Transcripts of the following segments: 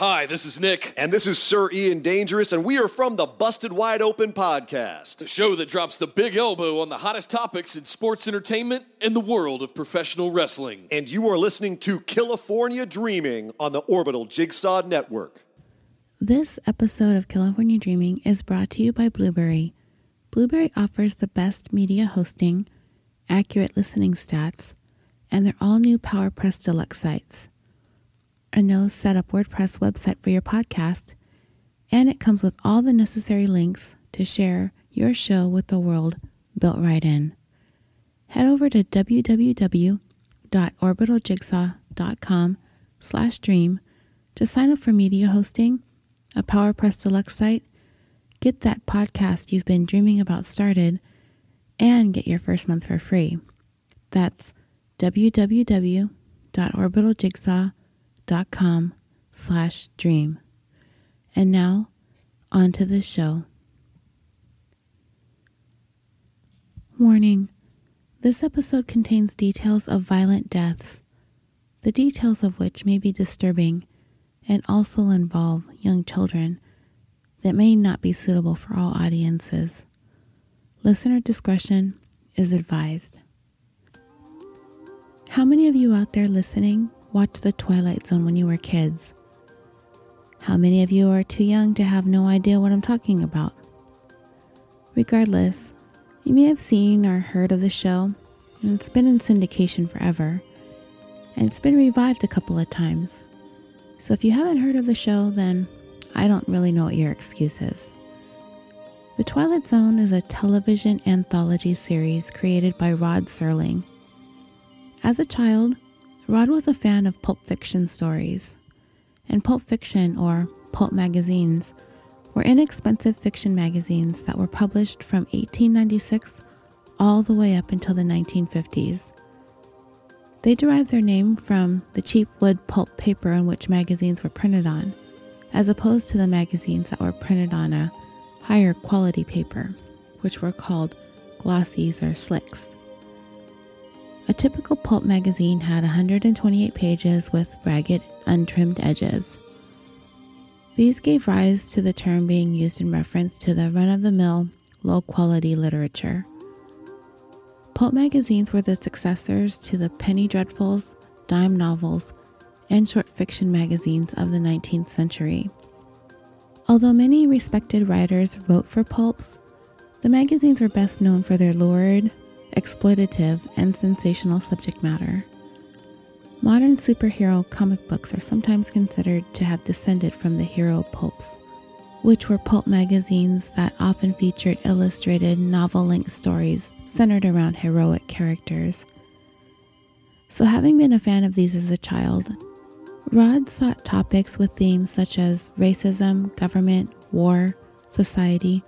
Hi, this is Nick, And this is Sir Ian Dangerous, and we are from the Busted Wide Open podcast. the show that drops the big elbow on the hottest topics in sports entertainment and the world of professional wrestling. And you are listening to California Dreaming on the Orbital Jigsaw Network. This episode of California Dreaming is brought to you by Blubrry. Blubrry offers the best media hosting, accurate listening stats, and their all new PowerPress Deluxe sites. A no setup WordPress website for your podcast, and it comes with all the necessary links to share your show with the world built right in. Head over to www.orbitaljigsaw.com slash dream to sign up for media hosting, a PowerPress Deluxe site, get that podcast you've been dreaming about started, and get your first month for free. That's www.orbitaljigsaw.com slash dream. And now, on to the show. Warning. This episode contains details of violent deaths, the details of which may be disturbing and also involve young children that may not be suitable for all audiences. Listener discretion is advised. How many of you out there listening watched The Twilight Zone when you were kids? How many of you are too young to have no idea what I'm talking about? Regardless, you may have seen or heard of the show, and it's been in syndication forever, and it's been revived a couple of times. So if you haven't heard of the show, then I don't really know what your excuse is. The Twilight Zone is a television anthology series created by Rod Serling. As a child, Rod was a fan of pulp fiction stories. And pulp fiction, or pulp magazines, were inexpensive fiction magazines that were published from 1896 all the way up until the 1950s. They derived their name from the cheap wood pulp paper on which magazines were printed on, as opposed to the magazines that were printed on a higher quality paper, which were called glossies or slicks. A typical pulp magazine had 128 pages with ragged, untrimmed edges. These gave rise to the term being used in reference to the run of the mill, low quality literature. Pulp magazines were the successors to the penny dreadfuls, dime novels, and short fiction magazines of the 19th century. Although many respected writers wrote for pulps, the magazines were best known for their lurid, exploitative, and sensational subject matter. Modern superhero comic books are sometimes considered to have descended from the hero pulps, which were pulp magazines that often featured illustrated novel length stories centered around heroic characters. So, having been a fan of these as a child, Rod sought topics with themes such as racism, government, war, society,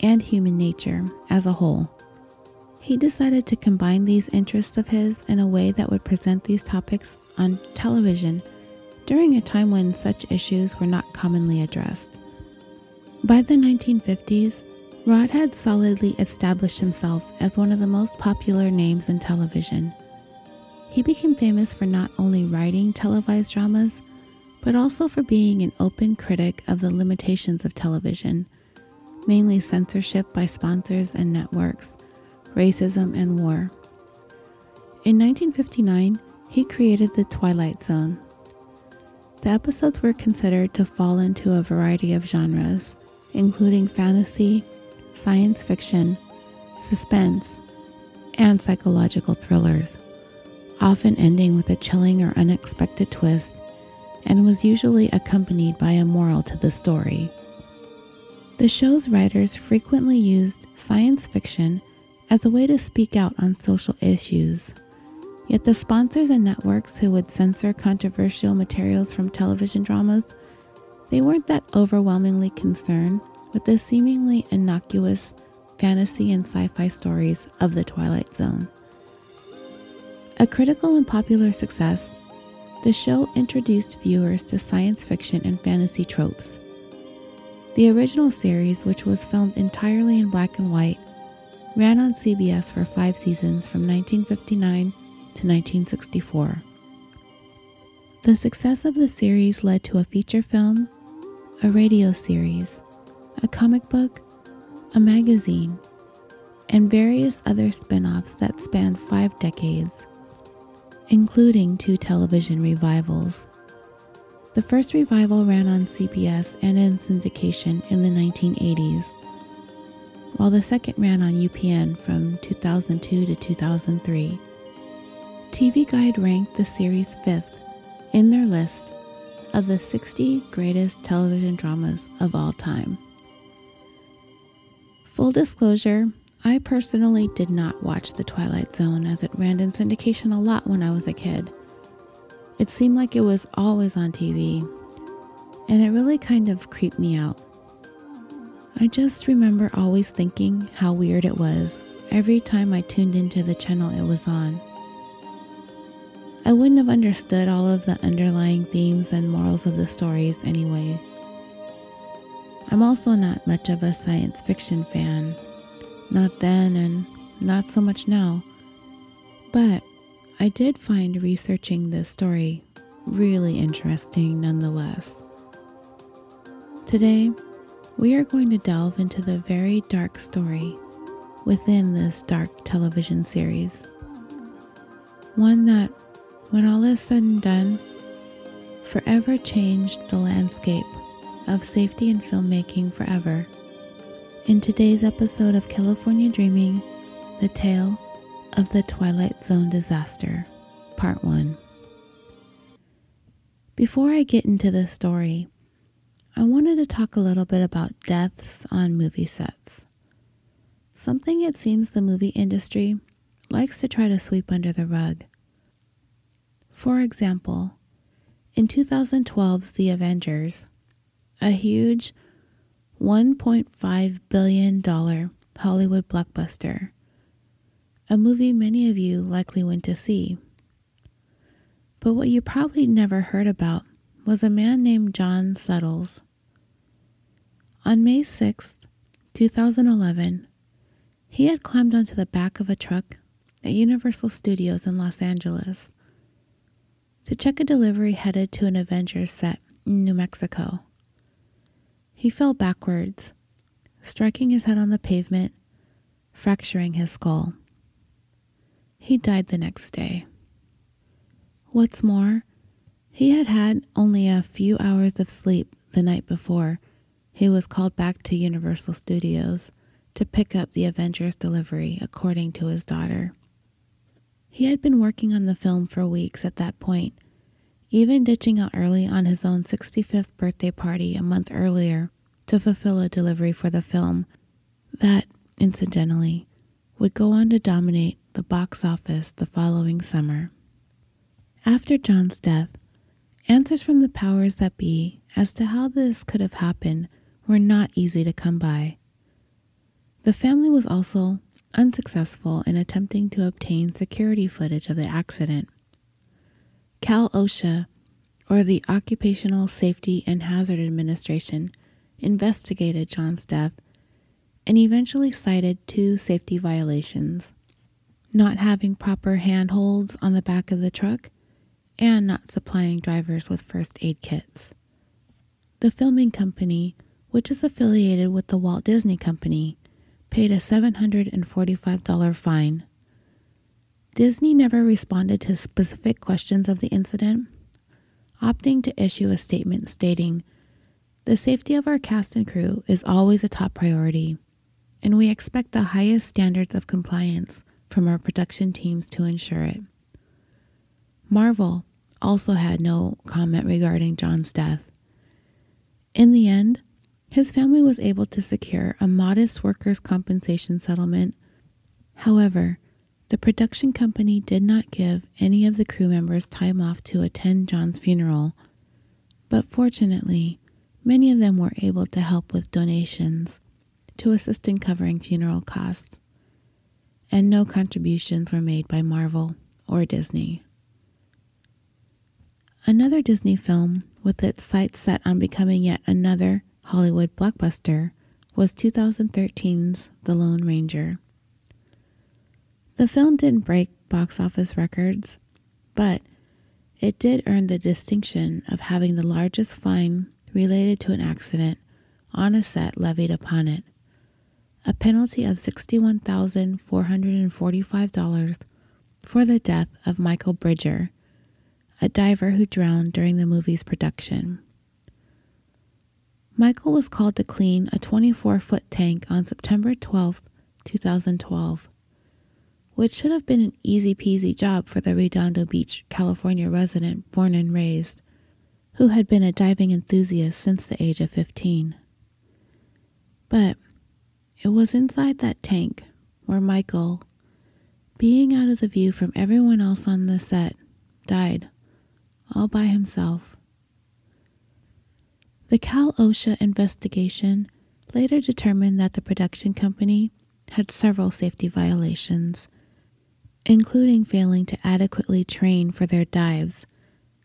and human nature as a whole. He decided to combine these interests of his in a way that would present these topics on television during a time when such issues were not commonly addressed. By the 1950s, Rod had solidly established himself as one of the most popular names in television. He became famous for not only writing televised dramas, but also for being an open critic of the limitations of television, mainly censorship by sponsors and networks, racism, and war. In 1959, he created The Twilight Zone. The episodes were considered to fall into a variety of genres, including fantasy, science fiction, suspense, and psychological thrillers, often ending with a chilling or unexpected twist, and was usually accompanied by a moral to the story. The show's writers frequently used science fiction as a way to speak out on social issues. Yet the sponsors and networks who would censor controversial materials from television dramas, they weren't that overwhelmingly concerned with the seemingly innocuous fantasy and sci-fi stories of the Twilight Zone. A critical and popular success, the show introduced viewers to science fiction and fantasy tropes. The original series, which was filmed entirely in black and white, ran on CBS for five seasons from 1959 to 1964. The success of the series led to a feature film, a radio series, a comic book, a magazine, and various other spin offs that spanned five decades, including two television revivals. The first revival ran on CBS and in syndication in the 1980s, while the second ran on UPN from 2002 to 2003. TV Guide ranked the series fifth in their list of the 60 greatest television dramas of all time. Full disclosure, I personally did not watch The Twilight Zone as it ran in syndication a lot when I was a kid. It seemed like it was always on TV, and it really kind of creeped me out. I just remember always thinking how weird it was every time I tuned into the channel it was on. I wouldn't have understood all of the underlying themes and morals of the stories anyway. I'm also not much of a science fiction fan. Not then and not so much now. But I did find researching this story really interesting nonetheless. Today, we are going to delve into the very dark story within this dark television series. One that when all is said and done, forever changed the landscape of safety and filmmaking forever. In today's episode of California Dreaming, the tale of the Twilight Zone disaster, Part 1. Before I get into this story, I wanted to talk a little bit about deaths on movie sets. Something it seems the movie industry likes to try to sweep under the rug. For example, in 2012's The Avengers, a huge $1.5 billion Hollywood blockbuster, a movie many of you likely went to see. But what you probably never heard about was a man named John Suttles. On May 6, 2011, he had climbed onto the back of a truck at Universal Studios in Los Angeles to check a delivery headed to an Avengers set in New Mexico. He fell backwards, striking his head on the pavement, fracturing his skull. He died the next day. What's more, he had had only a few hours of sleep the night before he was called back to Universal Studios to pick up the Avengers delivery, according to his daughter. He had been working on the film for weeks at that point, even ditching out early on his own 65th birthday party a month earlier to fulfill a delivery for the film that, incidentally, would go on to dominate the box office the following summer. After John's death, answers from the powers that be as to how this could have happened were not easy to come by. The family was also unsuccessful in attempting to obtain security footage of the accident. Cal OSHA, or the Occupational Safety and Hazard Administration, investigated John's death and eventually cited two safety violations not having proper handholds on the back of the truck and not supplying drivers with first aid kits. The filming company, which is affiliated with the Walt Disney Company, paid a $745 fine. Disney never responded to specific questions of the incident, opting to issue a statement stating, The safety of our cast and crew is always a top priority, and we expect the highest standards of compliance from our production teams to ensure it. Marvel also had no comment regarding John's death. In the end, his family was able to secure a modest workers' compensation settlement. However, the production company did not give any of the crew members time off to attend John's funeral, but fortunately, many of them were able to help with donations to assist in covering funeral costs, and no contributions were made by Marvel or Disney. Another Disney film, with its sights set on becoming yet another Hollywood blockbuster was 2013's The Lone Ranger. The film didn't break box office records, but it did earn the distinction of having the largest fine related to an accident on a set levied upon it, a penalty of $61,445 for the death of Michael Bridger, a diver who drowned during the movie's production. Michael was called to clean a 24 foot tank on September 12, 2012, which should have been an easy peasy job for the Redondo Beach, California resident born and raised, who had been a diving enthusiast since the age of 15. But it was inside that tank where Michael, being out of the view from everyone else on the set, died all by himself. The Cal OSHA investigation later determined that the production company had several safety violations, including failing to adequately train for their dives,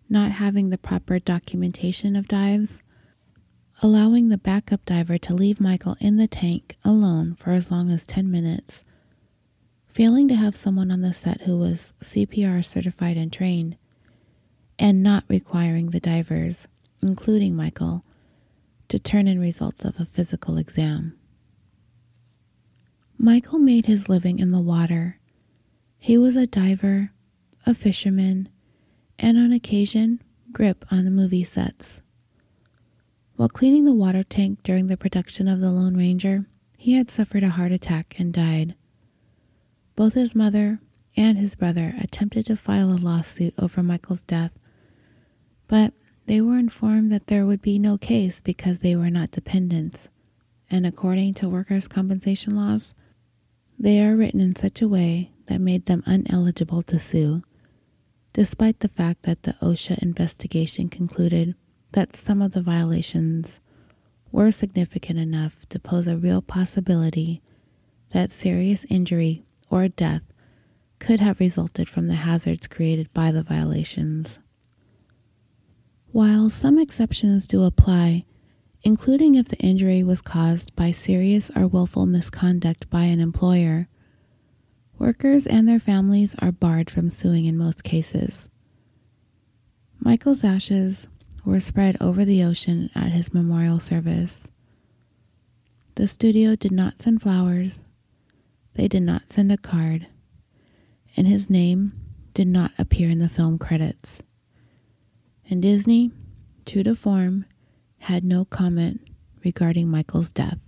not having the proper documentation of dives, allowing the backup diver to leave Michael in the tank alone for as long as 10 minutes, failing to have someone on the set who was CPR certified and trained, and not requiring the divers, including Michael, to turn in results of a physical exam. Michael made his living in the water. He was a diver, a fisherman, and on occasion, grip on the movie sets. While cleaning the water tank during the production of The Lone Ranger, he had suffered a heart attack and died. Both his mother and his brother attempted to file a lawsuit over Michael's death, but they were informed that there would be no case because they were not dependents, and according to workers' compensation laws, they are written in such a way that made them uneligible to sue, despite the fact that the OSHA investigation concluded that some of the violations were significant enough to pose a real possibility that serious injury or death could have resulted from the hazards created by the violations. While some exceptions do apply, including if the injury was caused by serious or willful misconduct by an employer, workers and their families are barred from suing in most cases. Michael's ashes were spread over the ocean at his memorial service. The studio did not send flowers, they did not send a card, and his name did not appear in the film credits. And Disney, true to form, had no comment regarding Michael's death.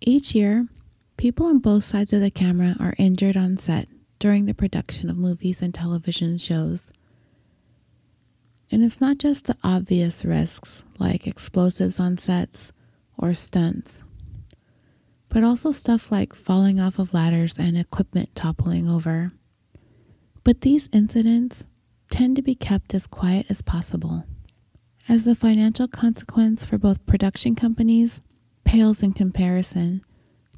Each year, people on both sides of the camera are injured on set during the production of movies and television shows. And it's not just the obvious risks like explosives on sets or stunts, but also stuff like falling off of ladders and equipment toppling over. But these incidents tend to be kept as quiet as possible, as the financial consequence for both production companies pales in comparison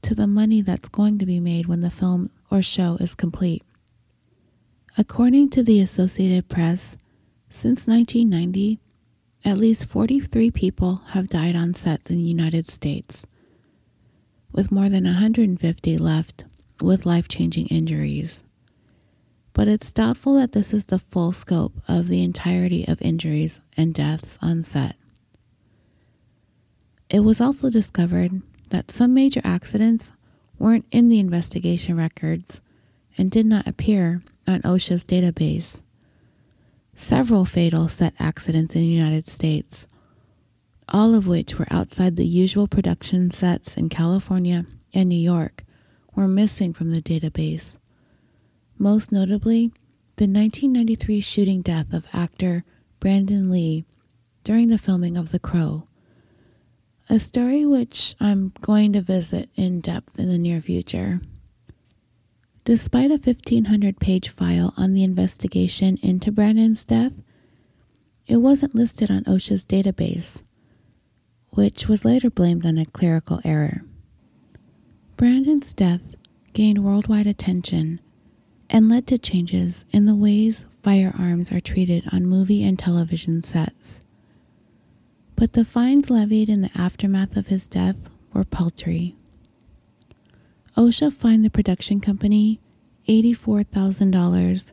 to the money that's going to be made when the film or show is complete. According to the Associated Press, since 1990, at least 43 people have died on sets in the United States, with more than 150 left with life changing injuries. But it's doubtful that this is the full scope of the entirety of injuries and deaths on set. It was also discovered that some major accidents weren't in the investigation records and did not appear on OSHA's database several fatal set accidents in the United States, all of which were outside the usual production sets in California and New York, were missing from the database. Most notably, the 1993 shooting death of actor Brandon Lee during the filming of The Crow, a story which I'm going to visit in depth in the near future. Despite a 1500 page file on the investigation into Brandon's death, it wasn't listed on OSHA's database, which was later blamed on a clerical error. Brandon's death gained worldwide attention and led to changes in the ways firearms are treated on movie and television sets. But the fines levied in the aftermath of his death were paltry. OSHA fined the production company $84,000,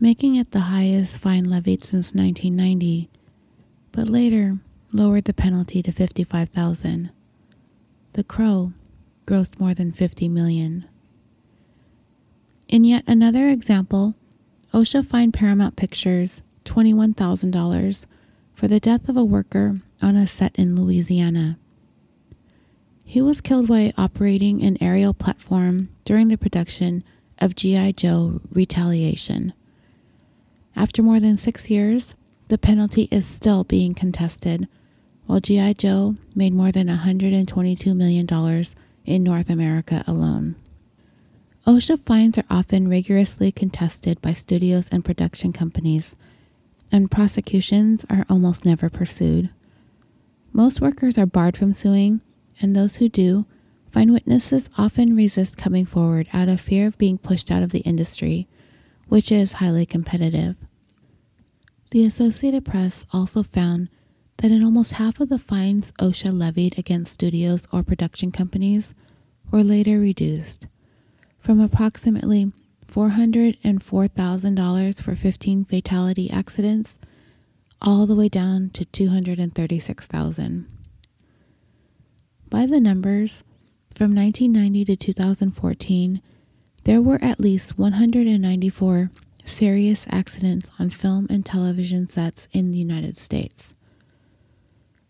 making it the highest fine levied since 1990, but later lowered the penalty to 55,000. The Crow grossed more than 50 million. In yet another example, OSHA fined Paramount Pictures $21,000 for the death of a worker on a set in Louisiana. He was killed while operating an aerial platform during the production of G.I. Joe Retaliation. After more than six years, the penalty is still being contested, while G.I. Joe made more than $122 million in North America alone. OSHA fines are often rigorously contested by studios and production companies, and prosecutions are almost never pursued. Most workers are barred from suing, and those who do find witnesses often resist coming forward out of fear of being pushed out of the industry, which is highly competitive. The Associated Press also found that in almost half of the fines OSHA levied against studios or production companies were later reduced from approximately $404,000 for 15 fatality accidents all the way down to 236,000. By the numbers, from 1990 to 2014, there were at least 194 serious accidents on film and television sets in the United States.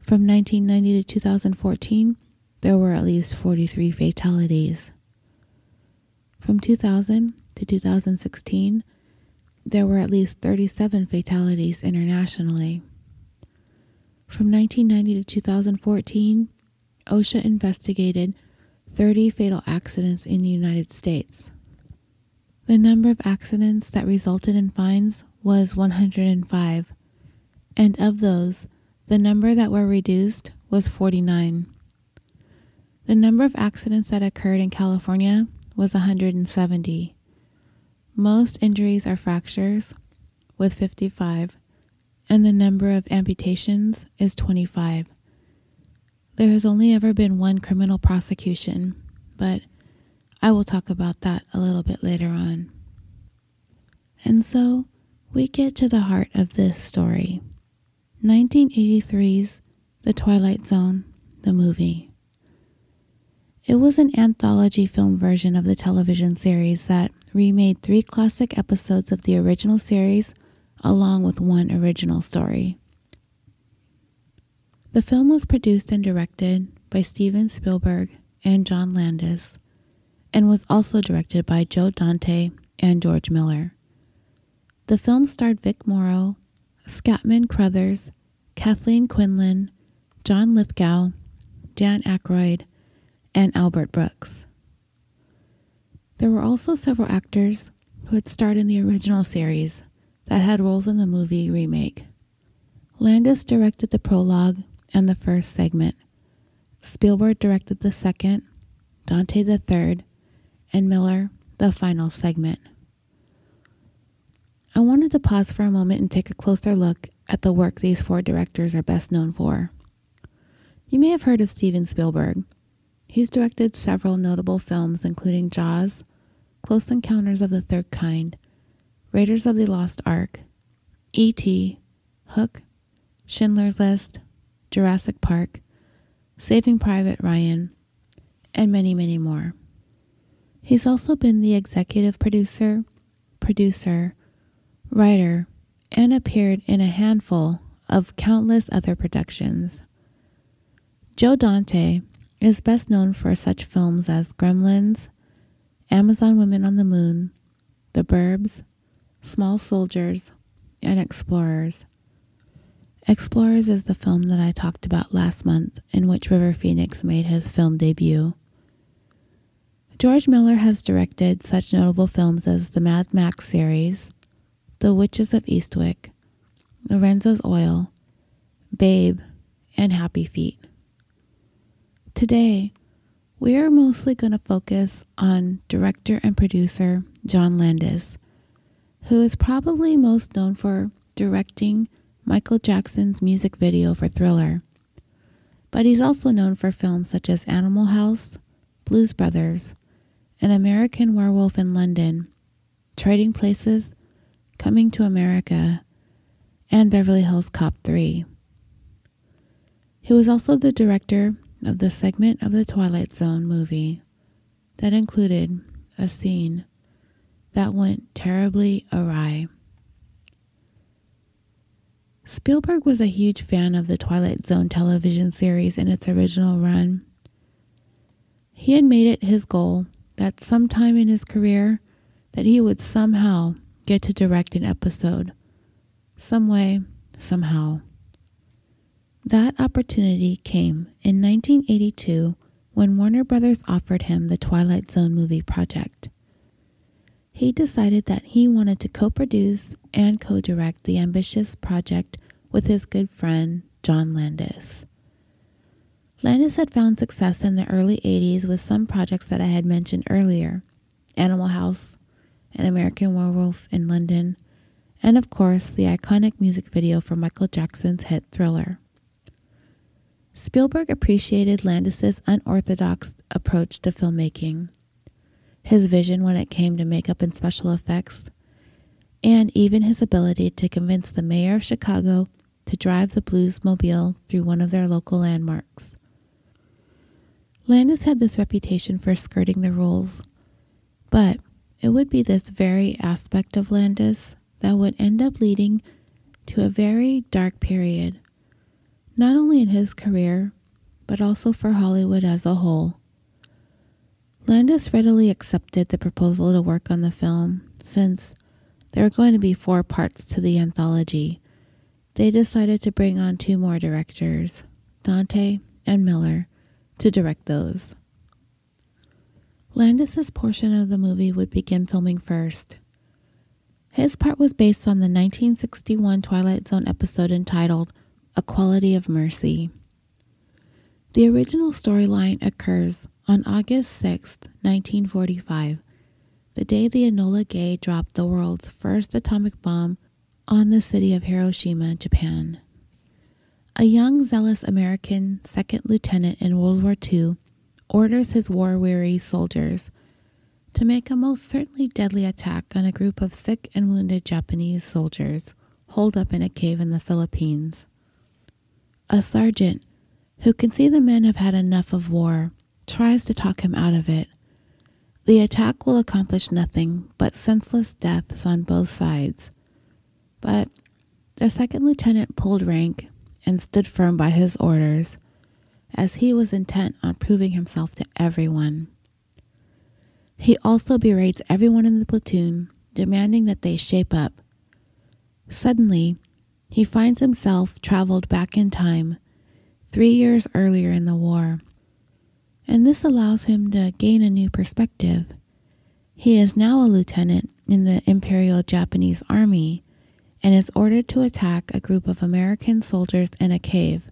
From 1990 to 2014, there were at least 43 fatalities. From 2000 to 2016, there were at least 37 fatalities internationally. From 1990 to 2014, OSHA investigated 30 fatal accidents in the United States. The number of accidents that resulted in fines was 105, and of those, the number that were reduced was 49. The number of accidents that occurred in California was 170. Most injuries are fractures, with 55, and the number of amputations is 25. There has only ever been one criminal prosecution, but I will talk about that a little bit later on. And so we get to the heart of this story 1983's The Twilight Zone, the movie. It was an anthology film version of the television series that remade three classic episodes of the original series along with one original story. The film was produced and directed by Steven Spielberg and John Landis and was also directed by Joe Dante and George Miller. The film starred Vic Morrow, Scatman Crothers, Kathleen Quinlan, John Lithgow, Dan Aykroyd, and Albert Brooks. There were also several actors who had starred in the original series that had roles in the movie remake. Landis directed the prologue and the first segment. Spielberg directed the second, Dante the third, and Miller the final segment. I wanted to pause for a moment and take a closer look at the work these four directors are best known for. You may have heard of Steven Spielberg. He's directed several notable films, including Jaws, Close Encounters of the Third Kind, Raiders of the Lost Ark, E.T., Hook, Schindler's List, Jurassic Park, Saving Private Ryan, and many, many more. He's also been the executive producer, producer, writer, and appeared in a handful of countless other productions. Joe Dante is best known for such films as Gremlins, Amazon Women on the Moon, The Burbs, Small Soldiers, and Explorers. Explorers is the film that I talked about last month, in which River Phoenix made his film debut. George Miller has directed such notable films as the Mad Max series, The Witches of Eastwick, Lorenzo's Oil, Babe, and Happy Feet. Today, we are mostly going to focus on director and producer John Landis, who is probably most known for directing Michael Jackson's music video for Thriller. But he's also known for films such as Animal House, Blues Brothers, An American Werewolf in London, Trading Places, Coming to America, and Beverly Hills Cop 3. He was also the director of the segment of the Twilight Zone movie that included a scene that went terribly awry. Spielberg was a huge fan of the Twilight Zone television series in its original run. He had made it his goal that sometime in his career that he would somehow get to direct an episode. Some way, somehow. That opportunity came in 1982 when Warner Brothers offered him the Twilight Zone movie project he decided that he wanted to co produce and co direct the ambitious project with his good friend, John Landis. Landis had found success in the early 80s with some projects that I had mentioned earlier Animal House, An American Werewolf in London, and of course the iconic music video for Michael Jackson's hit Thriller. Spielberg appreciated Landis's unorthodox approach to filmmaking his vision when it came to makeup and special effects, and even his ability to convince the mayor of Chicago to drive the Bluesmobile through one of their local landmarks. Landis had this reputation for skirting the rules, but it would be this very aspect of Landis that would end up leading to a very dark period, not only in his career, but also for Hollywood as a whole. Landis readily accepted the proposal to work on the film since there were going to be four parts to the anthology. They decided to bring on two more directors, Dante and Miller, to direct those. Landis's portion of the movie would begin filming first. His part was based on the 1961 Twilight Zone episode entitled A Quality of Mercy. The original storyline occurs on August 6, 1945, the day the Enola Gay dropped the world's first atomic bomb on the city of Hiroshima, Japan. A young, zealous American second lieutenant in World War II orders his war weary soldiers to make a most certainly deadly attack on a group of sick and wounded Japanese soldiers holed up in a cave in the Philippines. A sergeant, who can see the men have had enough of war, tries to talk him out of it. The attack will accomplish nothing but senseless deaths on both sides. But the second lieutenant pulled rank and stood firm by his orders, as he was intent on proving himself to everyone. He also berates everyone in the platoon, demanding that they shape up. Suddenly, he finds himself traveled back in time, three years earlier in the war and this allows him to gain a new perspective. He is now a lieutenant in the Imperial Japanese Army and is ordered to attack a group of American soldiers in a cave.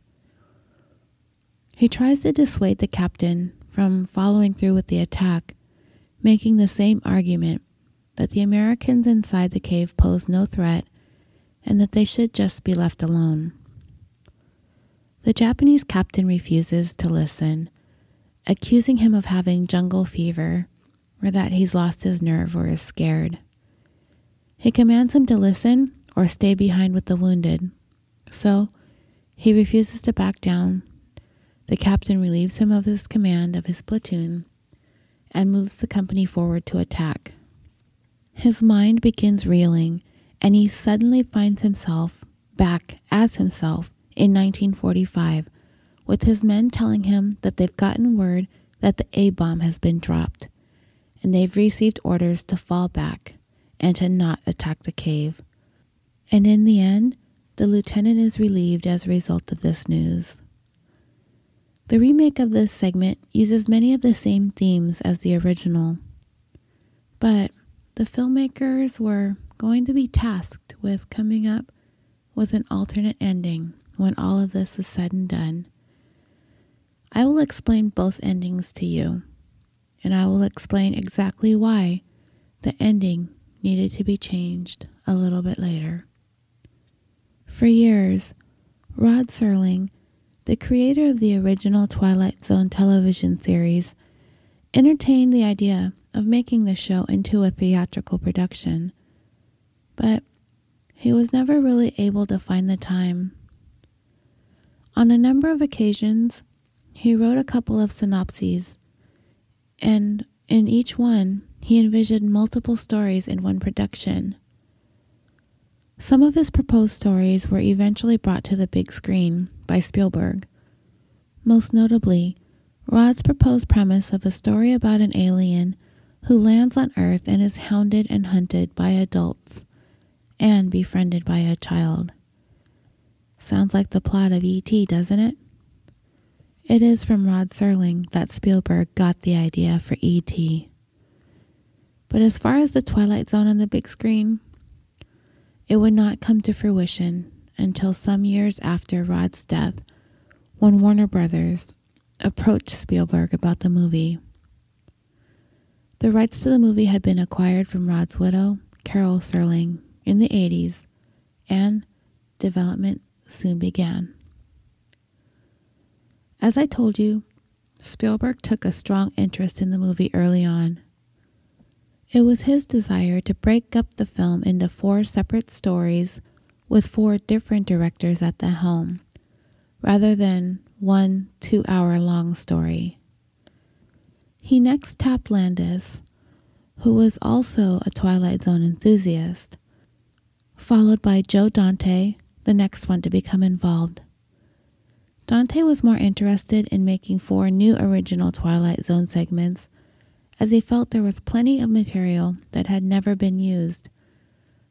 He tries to dissuade the captain from following through with the attack, making the same argument that the Americans inside the cave pose no threat and that they should just be left alone. The Japanese captain refuses to listen accusing him of having jungle fever or that he's lost his nerve or is scared. He commands him to listen or stay behind with the wounded. So he refuses to back down. The captain relieves him of his command of his platoon and moves the company forward to attack. His mind begins reeling, and he suddenly finds himself back as himself in 1945 with his men telling him that they've gotten word that the A bomb has been dropped, and they've received orders to fall back and to not attack the cave. And in the end, the lieutenant is relieved as a result of this news. The remake of this segment uses many of the same themes as the original, but the filmmakers were going to be tasked with coming up with an alternate ending when all of this was said and done. I will explain both endings to you, and I will explain exactly why the ending needed to be changed a little bit later. For years, Rod Serling, the creator of the original Twilight Zone television series, entertained the idea of making the show into a theatrical production. But he was never really able to find the time. On a number of occasions, he wrote a couple of synopses, and in each one, he envisioned multiple stories in one production. Some of his proposed stories were eventually brought to the big screen by Spielberg. Most notably, Rod's proposed premise of a story about an alien who lands on Earth and is hounded and hunted by adults and befriended by a child. Sounds like the plot of E.T., doesn't it? It is from Rod Serling that Spielberg got the idea for E.T. But as far as the Twilight Zone on the big screen, it would not come to fruition until some years after Rod's death when Warner Brothers approached Spielberg about the movie. The rights to the movie had been acquired from Rod's widow, Carol Serling, in the 80s, and development soon began. As I told you, Spielberg took a strong interest in the movie early on. It was his desire to break up the film into four separate stories with four different directors at the helm, rather than one two hour long story. He next tapped Landis, who was also a Twilight Zone enthusiast, followed by Joe Dante, the next one to become involved. Dante was more interested in making four new original Twilight Zone segments as he felt there was plenty of material that had never been used,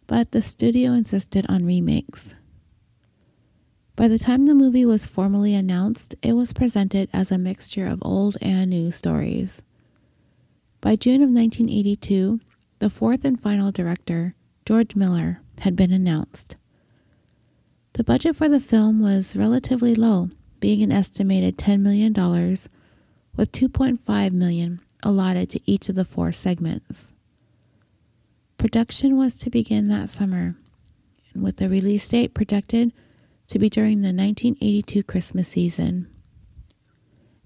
but the studio insisted on remakes. By the time the movie was formally announced, it was presented as a mixture of old and new stories. By June of 1982, the fourth and final director, George Miller, had been announced. The budget for the film was relatively low, being an estimated $10 million, with 2.5 million allotted to each of the four segments. Production was to begin that summer, and with the release date projected to be during the 1982 Christmas season.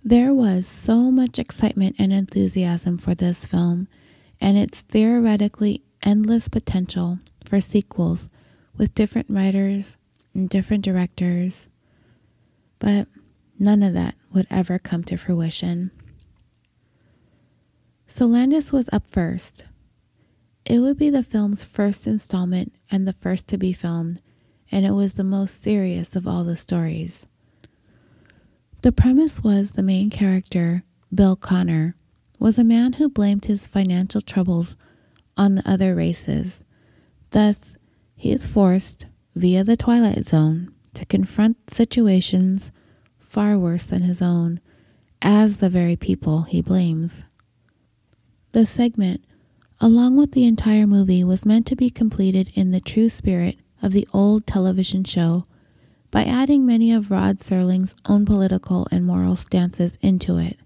There was so much excitement and enthusiasm for this film and its theoretically endless potential for sequels with different writers and different directors, but none of that would ever come to fruition. So Landis was up first. It would be the film's first installment and the first to be filmed, and it was the most serious of all the stories. The premise was the main character, Bill Connor, was a man who blamed his financial troubles on the other races. Thus, he is forced, via the Twilight Zone, to confront situations far worse than his own as the very people he blames. The segment, along with the entire movie, was meant to be completed in the true spirit of the old television show by adding many of Rod Serling's own political and moral stances into it.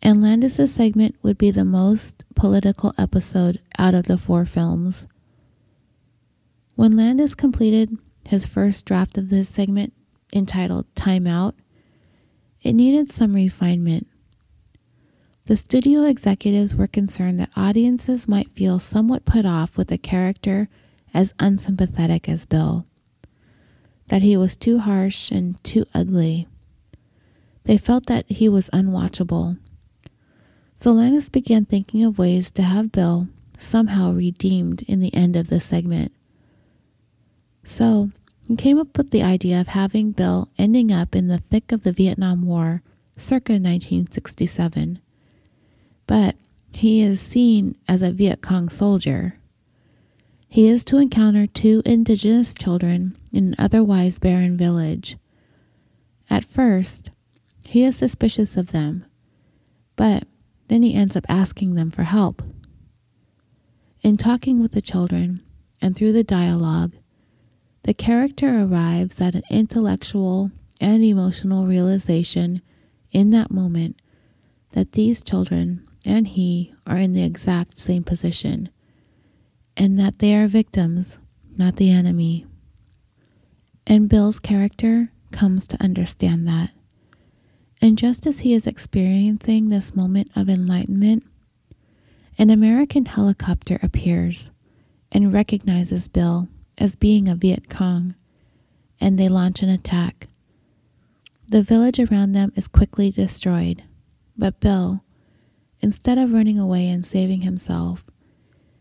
And Landis's segment would be the most political episode out of the four films. When Landis completed his first draft of this segment, entitled Time Out, it needed some refinement. The studio executives were concerned that audiences might feel somewhat put off with a character as unsympathetic as Bill that he was too harsh and too ugly. They felt that he was unwatchable. So Landis began thinking of ways to have Bill somehow redeemed in the end of the segment. So he came up with the idea of having Bill ending up in the thick of the Vietnam War circa 1967. But he is seen as a Viet Cong soldier. He is to encounter two indigenous children in an otherwise barren village. At first, he is suspicious of them, but then he ends up asking them for help. In talking with the children and through the dialogue, the character arrives at an intellectual and emotional realization in that moment that these children and he are in the exact same position and that they are victims, not the enemy. And Bill's character comes to understand that. And just as he is experiencing this moment of enlightenment, an American helicopter appears and recognizes Bill as being a Viet Cong, and they launch an attack. The village around them is quickly destroyed, but Bill, instead of running away and saving himself,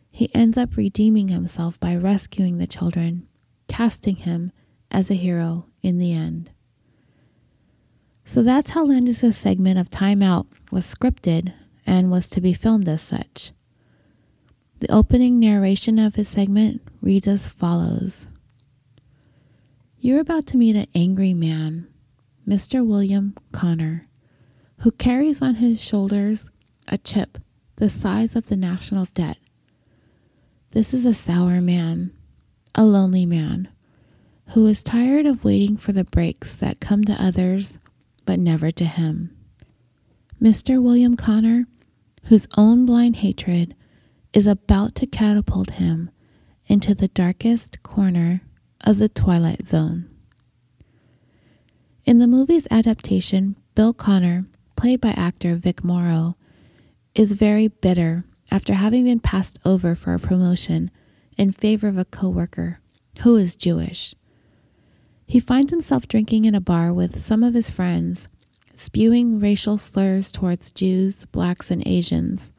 he ends up redeeming himself by rescuing the children, casting him as a hero in the end. So that's how Landis' segment of Time Out was scripted and was to be filmed as such. The opening narration of his segment reads as follows You're about to meet an angry man, Mr. William Connor, who carries on his shoulders a chip the size of the national debt. This is a sour man, a lonely man, who is tired of waiting for the breaks that come to others but never to him. Mr. William Connor, whose own blind hatred is about to catapult him into the darkest corner of the Twilight Zone. In the movie's adaptation, Bill Connor, played by actor Vic Morrow, is very bitter after having been passed over for a promotion in favor of a coworker who is Jewish. He finds himself drinking in a bar with some of his friends, spewing racial slurs towards Jews, blacks, and Asians.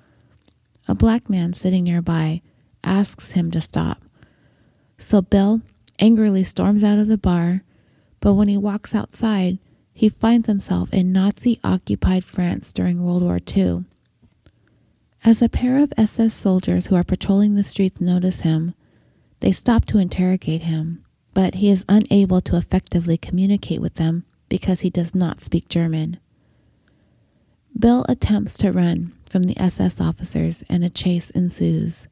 A black man sitting nearby asks him to stop. So Bill angrily storms out of the bar, but when he walks outside, he finds himself in Nazi occupied France during World War II. As a pair of SS soldiers who are patrolling the streets notice him, they stop to interrogate him, but he is unable to effectively communicate with them because he does not speak German. Bill attempts to run from the SS officers and a chase ensues.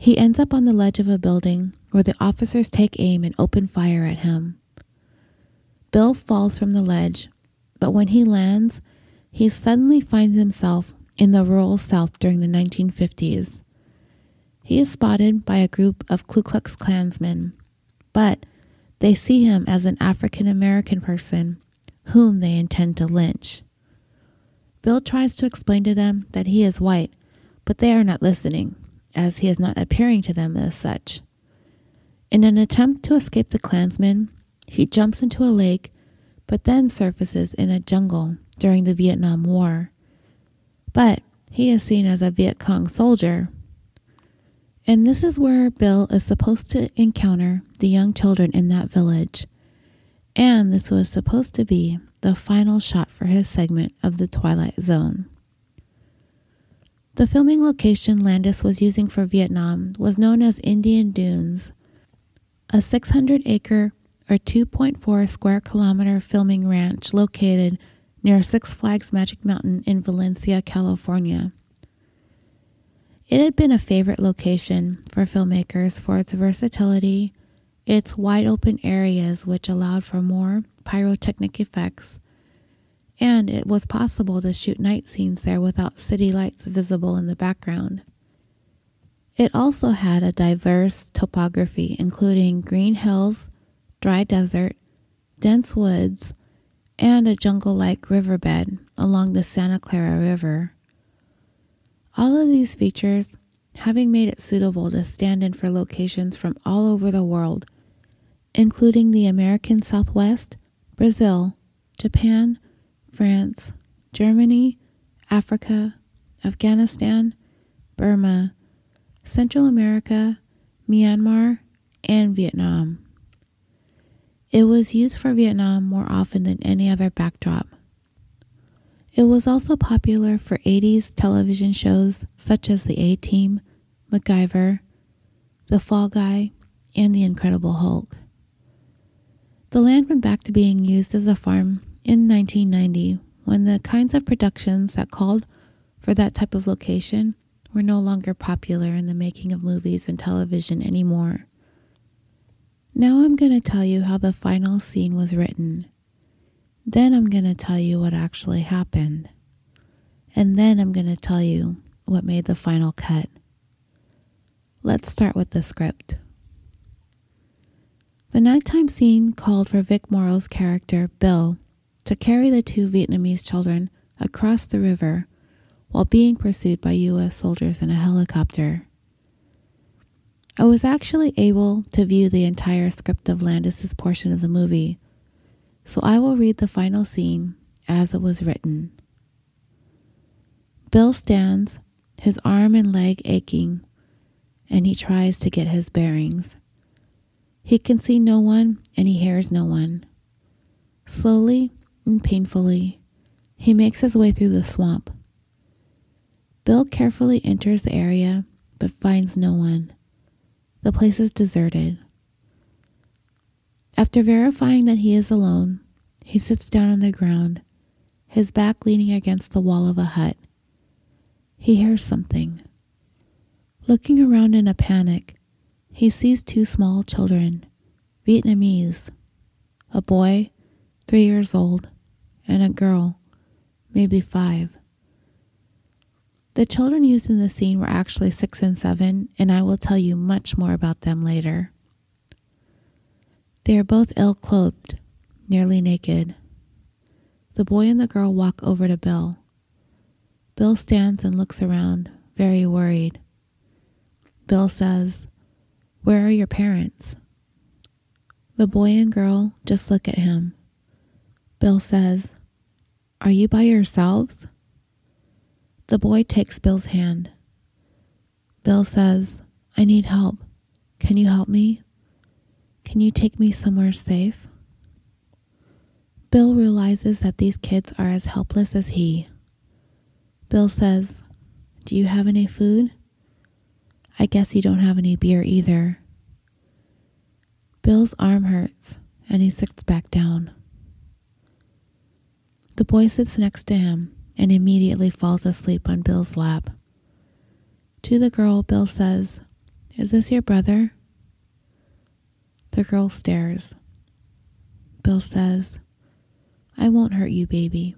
He ends up on the ledge of a building where the officers take aim and open fire at him. Bill falls from the ledge, but when he lands, he suddenly finds himself in the rural South during the 1950s. He is spotted by a group of Ku Klux Klansmen, but they see him as an African American person whom they intend to lynch. Bill tries to explain to them that he is white, but they are not listening, as he is not appearing to them as such. In an attempt to escape the Klansmen, he jumps into a lake, but then surfaces in a jungle during the Vietnam War. But he is seen as a Viet Cong soldier. And this is where Bill is supposed to encounter the young children in that village. And this was supposed to be the final shot for his segment of the Twilight Zone. The filming location Landis was using for Vietnam was known as Indian Dunes, a 600 acre or 2.4 square kilometer filming ranch located near Six Flags Magic Mountain in Valencia, California. It had been a favorite location for filmmakers for its versatility, its wide open areas, which allowed for more pyrotechnic effects, and it was possible to shoot night scenes there without city lights visible in the background. It also had a diverse topography, including green hills, dry desert, dense woods, and a jungle like riverbed along the Santa Clara River. All of these features having made it suitable to stand in for locations from all over the world, including the American Southwest, Brazil, Japan, France, Germany, Africa, Afghanistan, Burma, Central America, Myanmar, and Vietnam. It was used for Vietnam more often than any other backdrop. It was also popular for 80s television shows such as The A Team, MacGyver, The Fall Guy, and The Incredible Hulk. The land went back to being used as a farm in 1990 when the kinds of productions that called for that type of location were no longer popular in the making of movies and television anymore. Now I'm going to tell you how the final scene was written. Then I'm going to tell you what actually happened. And then I'm going to tell you what made the final cut. Let's start with the script. The nighttime scene called for Vic Morrow's character, Bill, to carry the two Vietnamese children across the river while being pursued by U.S. soldiers in a helicopter. I was actually able to view the entire script of Landis's portion of the movie, so I will read the final scene as it was written. Bill stands, his arm and leg aching, and he tries to get his bearings. He can see no one and he hears no one. Slowly and painfully, he makes his way through the swamp. Bill carefully enters the area but finds no one. The place is deserted. After verifying that he is alone, he sits down on the ground, his back leaning against the wall of a hut. He hears something. Looking around in a panic, he sees two small children, Vietnamese, a boy, three years old, and a girl, maybe five. The children used in the scene were actually six and seven, and I will tell you much more about them later. They are both ill clothed, nearly naked. The boy and the girl walk over to Bill. Bill stands and looks around, very worried. Bill says, Where are your parents? The boy and girl just look at him. Bill says, Are you by yourselves? The boy takes Bill's hand. Bill says, I need help. Can you help me? Can you take me somewhere safe? Bill realizes that these kids are as helpless as he. Bill says, Do you have any food? I guess you don't have any beer either. Bill's arm hurts and he sits back down. The boy sits next to him and immediately falls asleep on Bill's lap. To the girl, Bill says, Is this your brother? The girl stares. Bill says, I won't hurt you, baby.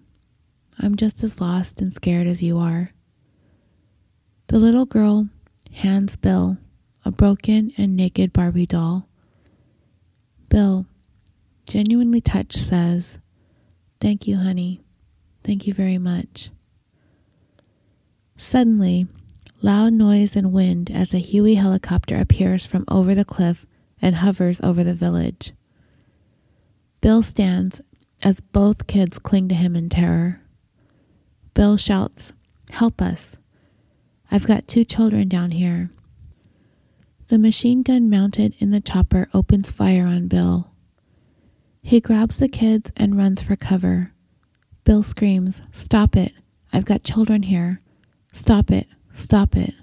I'm just as lost and scared as you are. The little girl hands Bill a broken and naked Barbie doll. Bill, genuinely touched, says, Thank you, honey. Thank you very much. Suddenly, loud noise and wind as a Huey helicopter appears from over the cliff and hovers over the village. Bill stands as both kids cling to him in terror. Bill shouts, Help us! I've got two children down here. The machine gun mounted in the chopper opens fire on Bill. He grabs the kids and runs for cover. Bill screams, Stop it! I've got children here. Stop it! Stop it!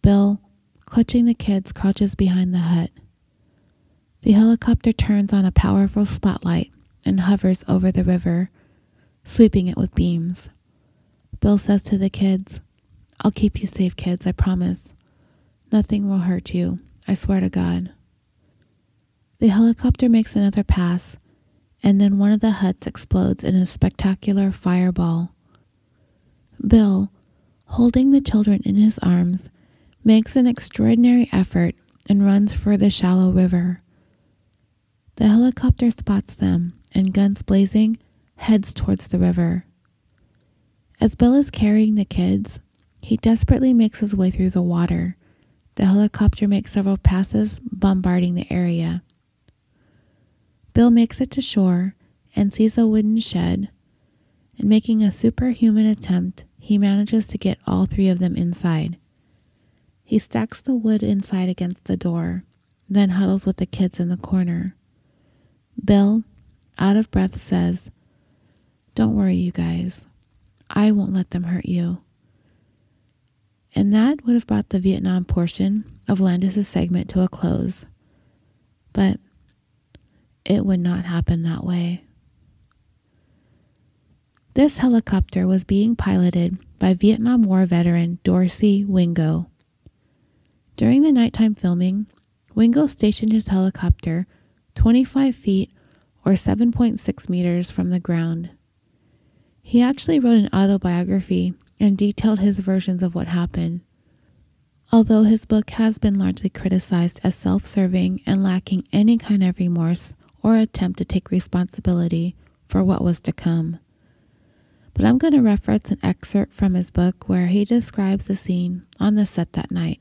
Bill, clutching the kids, crouches behind the hut. The helicopter turns on a powerful spotlight and hovers over the river, sweeping it with beams. Bill says to the kids, I'll keep you safe, kids, I promise. Nothing will hurt you, I swear to God. The helicopter makes another pass, and then one of the huts explodes in a spectacular fireball. Bill, holding the children in his arms, makes an extraordinary effort and runs for the shallow river. The helicopter spots them and, guns blazing, heads towards the river. As Bill is carrying the kids, he desperately makes his way through the water. The helicopter makes several passes, bombarding the area. Bill makes it to shore and sees a wooden shed, and making a superhuman attempt, he manages to get all three of them inside. He stacks the wood inside against the door, then huddles with the kids in the corner. Bill, out of breath, says, Don't worry, you guys. I won't let them hurt you. And that would have brought the Vietnam portion of Landis's segment to a close. But it would not happen that way. This helicopter was being piloted by Vietnam War veteran Dorcey Wingo. During the nighttime filming, Wingo stationed his helicopter 25 feet or 7.6 meters from the ground. He actually wrote an autobiography and detailed his versions of what happened. Although his book has been largely criticized as self serving and lacking any kind of remorse or attempt to take responsibility for what was to come. But I'm going to reference an excerpt from his book where he describes the scene on the set that night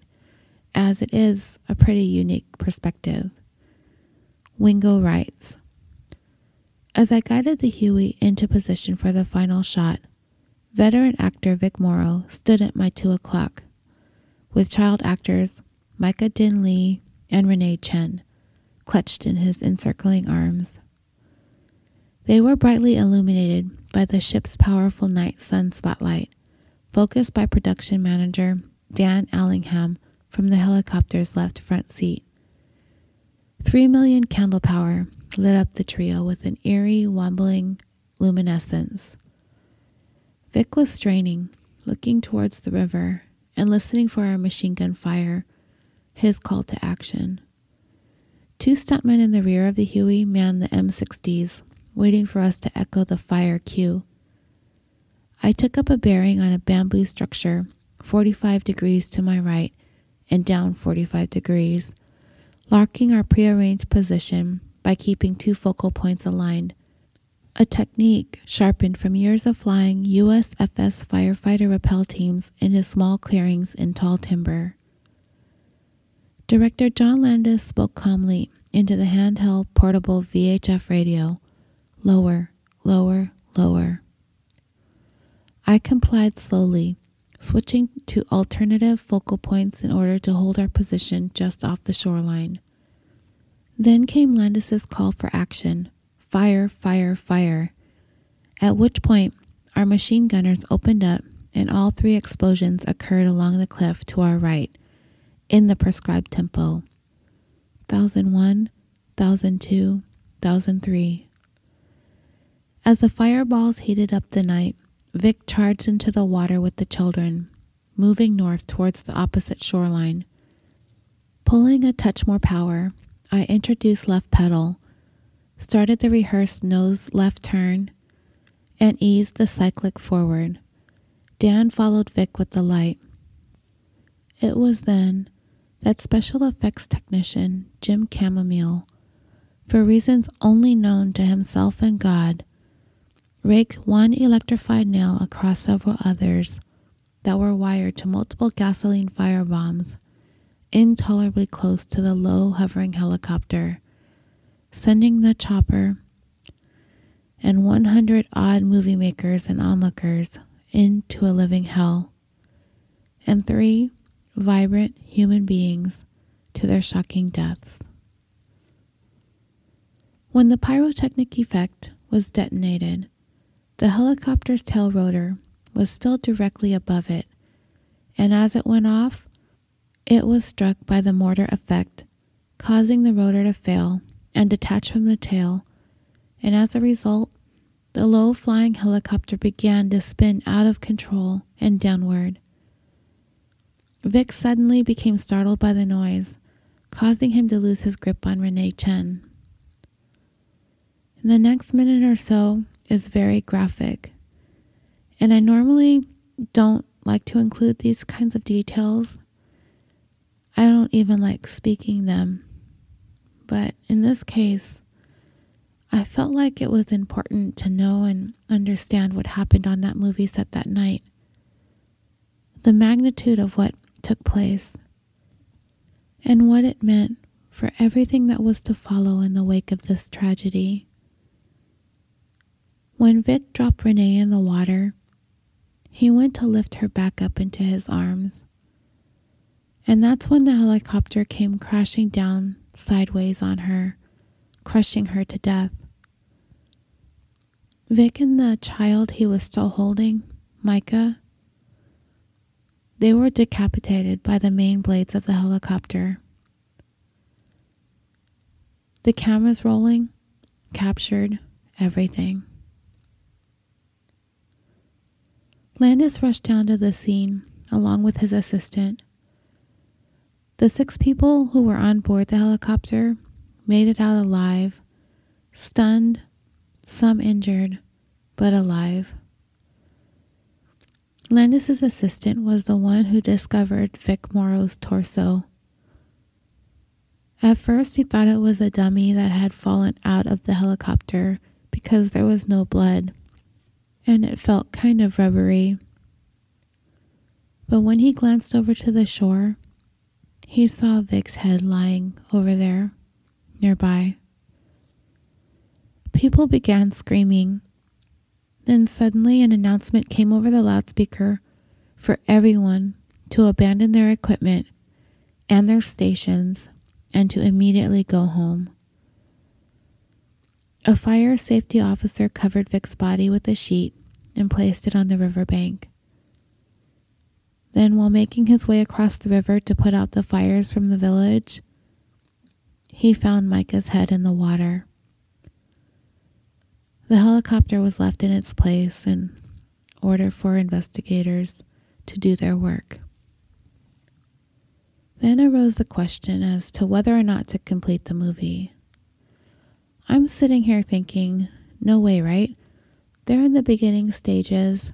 as it is a pretty unique perspective. Wingo writes As I guided the Huey into position for the final shot, veteran actor Vic Morrow stood at my two o'clock, with child actors Myca Dinh Le and Renee Chen clutched in his encircling arms. They were brightly illuminated by the ship's powerful night sun spotlight, focused by production manager Dan Allingham from the helicopter's left front seat. Three million candle power lit up the trio with an eerie, wobbling luminescence. Vic was straining, looking towards the river and listening for our machine gun fire, his call to action. Two stuntmen in the rear of the Huey manned the M60s, waiting for us to echo the fire cue. I took up a bearing on a bamboo structure 45 degrees to my right and down 45 degrees, locking our prearranged position by keeping two focal points aligned. A technique sharpened from years of flying USFS firefighter rappel teams into small clearings in tall timber. Director John Landis spoke calmly into the handheld portable VHF radio lower, lower, lower. I complied slowly, switching to alternative focal points in order to hold our position just off the shoreline. Then came Landis's call for action fire, fire, fire. At which point, our machine gunners opened up, and all three explosions occurred along the cliff to our right, in the prescribed tempo 1001, 1002, 1003. As the fireballs heated up the night, Vic charged into the water with the children, moving north towards the opposite shoreline. Pulling a touch more power, I introduced left pedal, started the rehearsed nose left turn, and eased the cyclic forward. Dan followed Vic with the light. It was then that special effects technician Jim Camomile, for reasons only known to himself and God, raked one electrified nail across several others that were wired to multiple gasoline firebombs intolerably close to the low hovering helicopter, sending the chopper and 100 odd movie makers and onlookers into a living hell, and three vibrant human beings to their shocking deaths. When the pyrotechnic effect was detonated, the helicopter's tail rotor was still directly above it, and as it went off, it was struck by the mortar effect, causing the rotor to fail and detach from the tail, and as a result, the low flying helicopter began to spin out of control and downward. Vic suddenly became startled by the noise, causing him to lose his grip on Renee Chen. In the next minute or so, is very graphic. And I normally don't like to include these kinds of details. I don't even like speaking them. But in this case, I felt like it was important to know and understand what happened on that movie set that night. The magnitude of what took place and what it meant for everything that was to follow in the wake of this tragedy. When Vic dropped Renee in the water, he went to lift her back up into his arms. And that's when the helicopter came crashing down sideways on her, crushing her to death. Vic and the child he was still holding, Myca, they were decapitated by the main blades of the helicopter. The cameras rolling captured everything. Landis rushed down to the scene along with his assistant. The six people who were on board the helicopter made it out alive, stunned, some injured, but alive. Landis's assistant was the one who discovered Vic Morrow's torso. At first, he thought it was a dummy that had fallen out of the helicopter because there was no blood and it felt kind of rubbery. But when he glanced over to the shore, he saw Vic's head lying over there, nearby. People began screaming. Then suddenly an announcement came over the loudspeaker for everyone to abandon their equipment and their stations and to immediately go home. A fire safety officer covered Vic's body with a sheet and placed it on the riverbank. Then, while making his way across the river to put out the fires from the village, he found Myca's head in the water. The helicopter was left in its place in order for investigators to do their work. Then arose the question as to whether or not to complete the movie. I'm sitting here thinking, no way, right? They're in the beginning stages.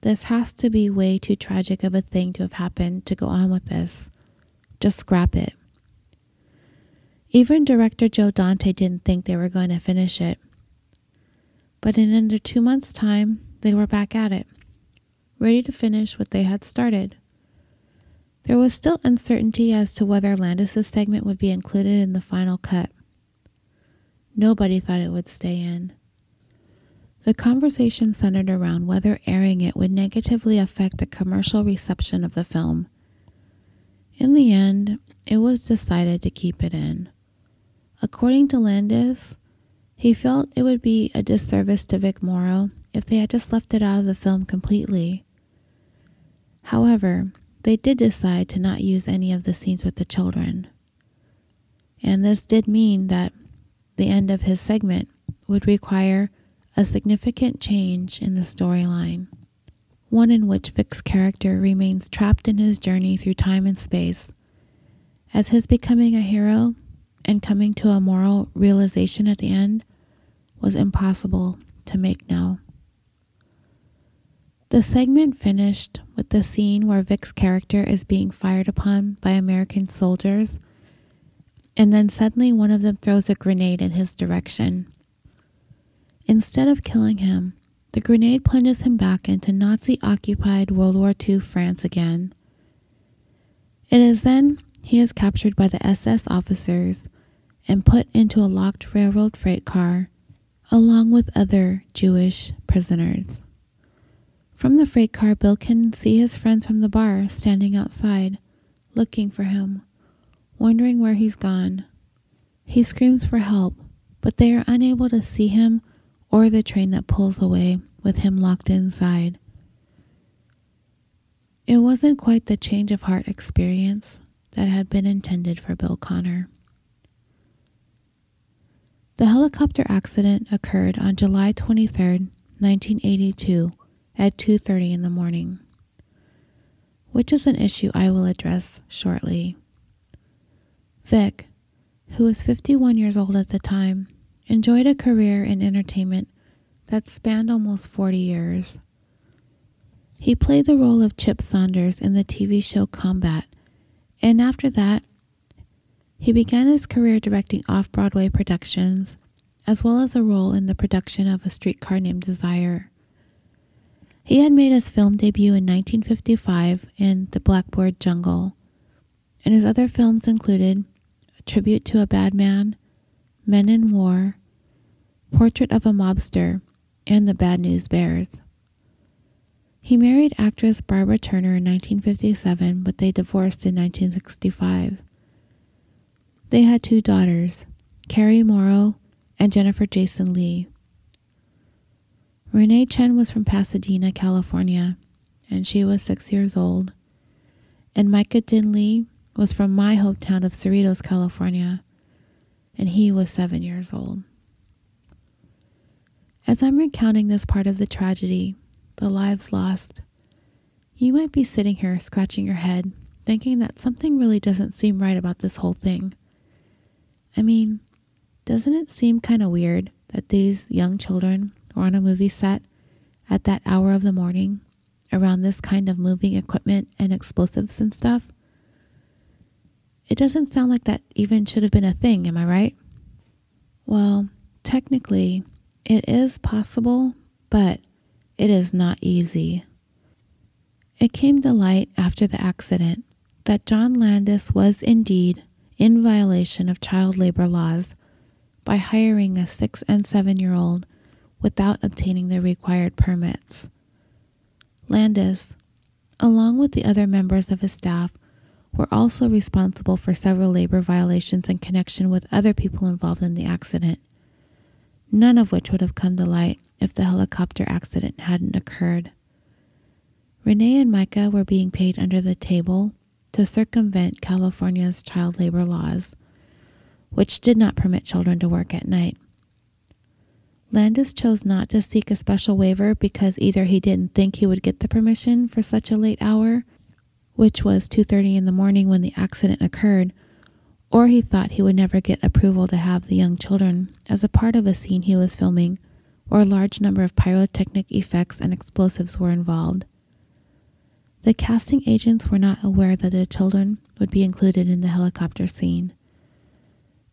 This has to be way too tragic of a thing to have happened to go on with this. Just scrap it. Even director Joe Dante didn't think they were going to finish it. But in under two months' time, they were back at it, ready to finish what they had started. There was still uncertainty as to whether Landis's segment would be included in the final cut. Nobody thought it would stay in. The conversation centered around whether airing it would negatively affect the commercial reception of the film. In the end, it was decided to keep it in. According to Landis, he felt it would be a disservice to Vic Morrow if they had just left it out of the film completely. However, they did decide to not use any of the scenes with the children. And this did mean that the end of his segment would require a significant change in the storyline, one in which Vic's character remains trapped in his journey through time and space, as his becoming a hero and coming to a moral realization at the end was impossible to make now. The segment finished with the scene where Vic's character is being fired upon by American soldiers, and then suddenly one of them throws a grenade in his direction. Instead of killing him, the grenade plunges him back into Nazi occupied World War II France again. It is then he is captured by the SS officers and put into a locked railroad freight car along with other Jewish prisoners. From the freight car, Bill can see his friends from the bar standing outside, looking for him, wondering where he's gone. He screams for help, but they are unable to see him or the train that pulls away with him locked inside. It wasn't quite the change of heart experience that had been intended for Bill Connor. The helicopter accident occurred on July 23, 1982 at 2:30 in the morning, which is an issue I will address shortly. Vic, who was 51 years old at the time, enjoyed a career in entertainment that spanned almost 40 years. He played the role of Chip Saunders in the TV show Combat, and after that, he began his career directing off Broadway productions, as well as a role in the production of A Streetcar Named Desire. He had made his film debut in 1955 in The Blackboard Jungle, and his other films included A Tribute to a Bad Man, Men in War, Portrait of a Mobster, and The Bad News Bears. He married actress Barbara Turner in 1957, but they divorced in 1965. They had two daughters, Carrie Morrow and Jennifer Jason Leigh. Renee Chen was from Pasadena, California, and she was six years old. And Myca Dinh Le was from my hometown of Cerritos, California, and he was seven years old. As I'm recounting this part of the tragedy, the lives lost, you might be sitting here scratching your head, thinking that something really doesn't seem right about this whole thing. I mean, doesn't it seem kind of weird that these young children were on a movie set at that hour of the morning around this kind of moving equipment and explosives and stuff? It doesn't sound like that even should have been a thing, am I right? Well, technically, it is possible, but it is not easy. It came to light after the accident that John Landis was indeed in violation of child labor laws by hiring a six and seven year old without obtaining the required permits. Landis, along with the other members of his staff, were also responsible for several labor violations in connection with other people involved in the accident, none of which would have come to light if the helicopter accident hadn't occurred. Renee and Myca were being paid under the table to circumvent California's child labor laws, which did not permit children to work at night. Landis chose not to seek a special waiver because either he didn't think he would get the permission for such a late hour, which was 2:30 in the morning when the accident occurred, or he thought he would never get approval to have the young children as a part of a scene he was filming or a large number of pyrotechnic effects and explosives were involved. The casting agents were not aware that the children would be included in the helicopter scene.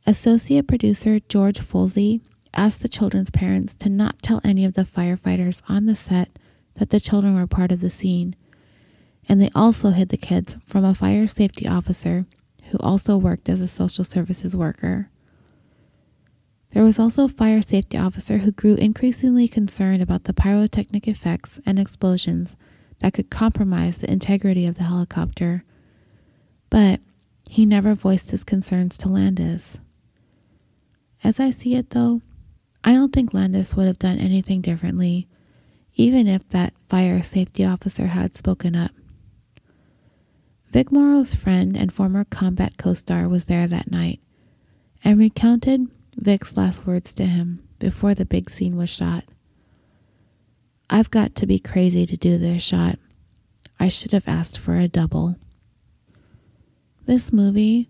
Associate producer George Folsey asked the children's parents to not tell any of the firefighters on the set that the children were part of the scene, and they also hid the kids from a fire safety officer who also worked as a social services worker. There was also a fire safety officer who grew increasingly concerned about the pyrotechnic effects and explosions that could compromise the integrity of the helicopter. But he never voiced his concerns to Landis. As I see it, though, I don't think Landis would have done anything differently, even if that fire safety officer had spoken up. Vic Morrow's friend and former combat co star was there that night and recounted Vic's last words to him before the big scene was shot. I've got to be crazy to do this shot. I should have asked for a double. This movie,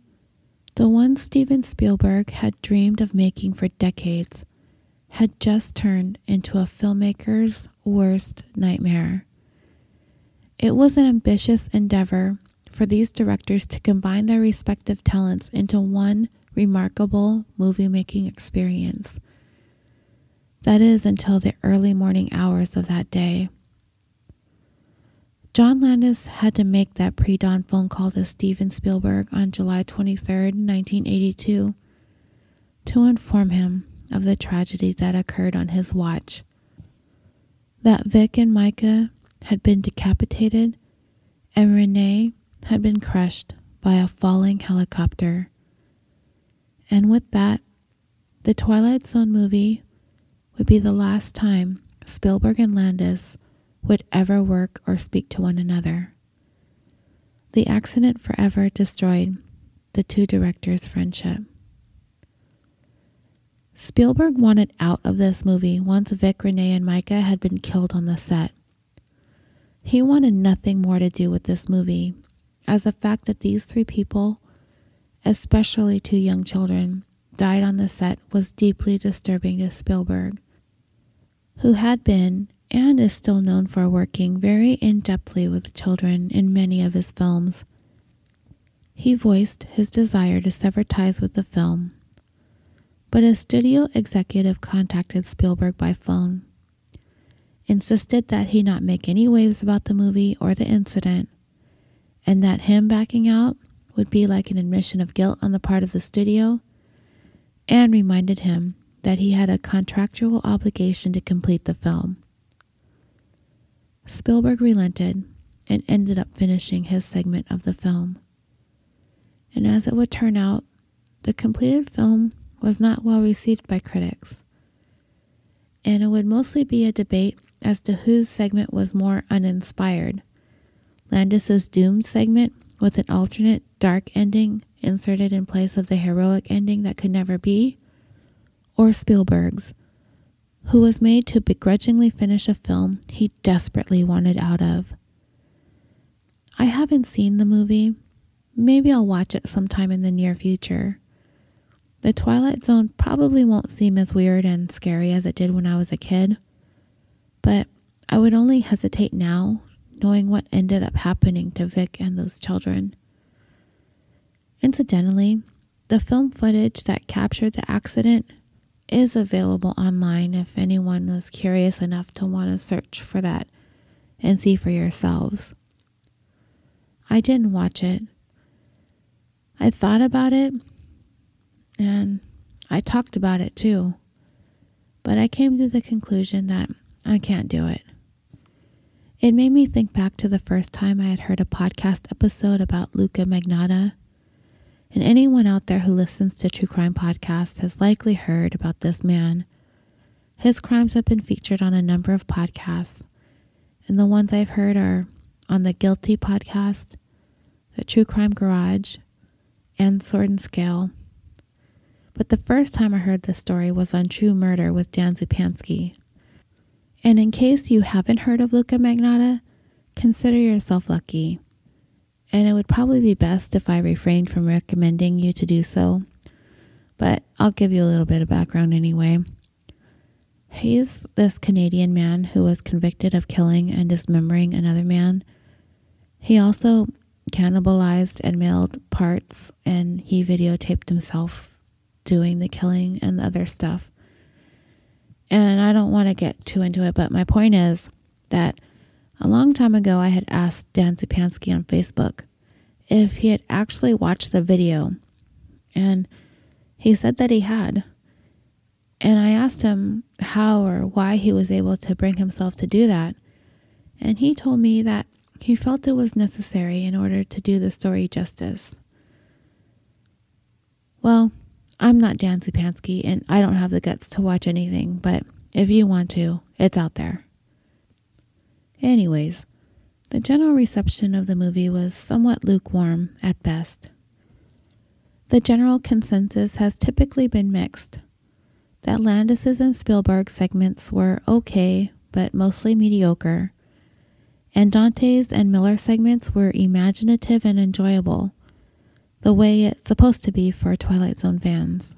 the one Steven Spielberg had dreamed of making for decades, had just turned into a filmmaker's worst nightmare. It was an ambitious endeavor for these directors to combine their respective talents into one remarkable movie making experience. That is until the early morning hours of that day. John Landis had to make that pre dawn phone call to Steven Spielberg on July 23, 1982, to inform him of the tragedy that occurred on his watch. That Vic and Myca had been decapitated and Renee had been crushed by a falling helicopter. And with that, the Twilight Zone movie would be the last time Spielberg and Landis would ever work or speak to one another. The accident forever destroyed the two directors' friendship. Spielberg wanted out of this movie once Vic, Renee, and Myca had been killed on the set. He wanted nothing more to do with this movie, as the fact that these three people, especially two young children, died on the set was deeply disturbing to Spielberg who had been and is still known for working very in depthly with children in many of his films. He voiced his desire to sever ties with the film, but a studio executive contacted Spielberg by phone, insisted that he not make any waves about the movie or the incident, and that him backing out would be like an admission of guilt on the part of the studio, and reminded him that he had a contractual obligation to complete the film. Spielberg relented and ended up finishing his segment of the film. And as it would turn out, the completed film was not well received by critics. And it would mostly be a debate as to whose segment was more uninspired Landis's doomed segment with an alternate dark ending inserted in place of the heroic ending that could never be, or Spielberg's, who was made to begrudgingly finish a film he desperately wanted out of. I haven't seen the movie. Maybe I'll watch it sometime in the near future. The Twilight Zone probably won't seem as weird and scary as it did when I was a kid, but I would only hesitate now knowing what ended up happening to Vic and those children. Incidentally, the film footage that captured the accident is available online if anyone is curious enough to want to search for that and see for yourselves. I didn't watch it, I thought about it and I talked about it too. But I came to the conclusion that I can't do it. It made me think back to the first time I had heard a podcast episode about Luka Magnotta. And anyone out there who listens to true crime podcasts has likely heard about this man. His crimes have been featured on a number of podcasts, and the ones I've heard are on the Guilty podcast, the True Crime Garage, and Sword and Scale. But the first time I heard this story was on True Murder with Dan Zupansky. And in case you haven't heard of Luka Magnotta, consider yourself lucky. And it would probably be best if I refrained from recommending you to do so. But I'll give you a little bit of background anyway. He's this Canadian man who was convicted of killing and dismembering another man. He also cannibalized and mailed parts, and he videotaped himself doing the killing and the other stuff. And I don't want to get too into it, but my point is that a long time ago I had asked Dan Zupansky on Facebook if he had actually watched the video. And he said that he had. And I asked him how or why he was able to bring himself to do that. And he told me that he felt it was necessary in order to do the story justice. Well, I'm not Dan Zupansky and I don't have the guts to watch anything, but if you want to, it's out there. Anyways, the general reception of the movie was somewhat lukewarm at best. The general consensus has typically been mixed. That Landis's and Spielberg segments were okay, but mostly mediocre, and Dante's and Miller segments were imaginative and enjoyable, the way it's supposed to be for Twilight Zone fans.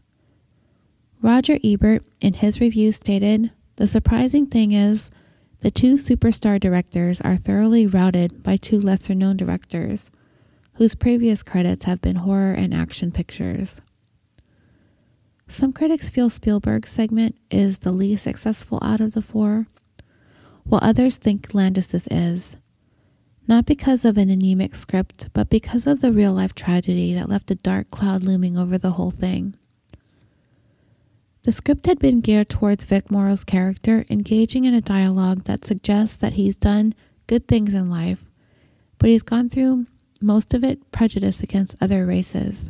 Roger Ebert, in his review, stated The surprising thing is, the two superstar directors are thoroughly routed by two lesser known directors, whose previous credits have been horror and action pictures. Some critics feel Spielberg's segment is the least successful out of the four, while others think Landis's is not because of an anemic script, but because of the real life tragedy that left a dark cloud looming over the whole thing. The script had been geared towards Vic Morrow's character engaging in a dialogue that suggests that he's done good things in life, but he's gone through most of it prejudice against other races.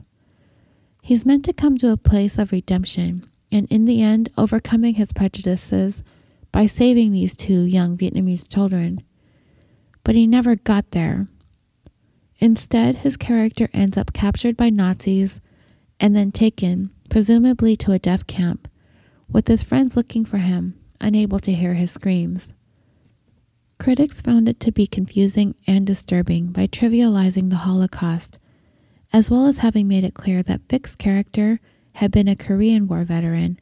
He's meant to come to a place of redemption, and in the end, overcoming his prejudices by saving these two young Vietnamese children but he never got there. Instead, his character ends up captured by Nazis and then taken, presumably to a death camp, with his friends looking for him, unable to hear his screams. Critics found it to be confusing and disturbing by trivializing the Holocaust, as well as having made it clear that Vic's character had been a Korean War veteran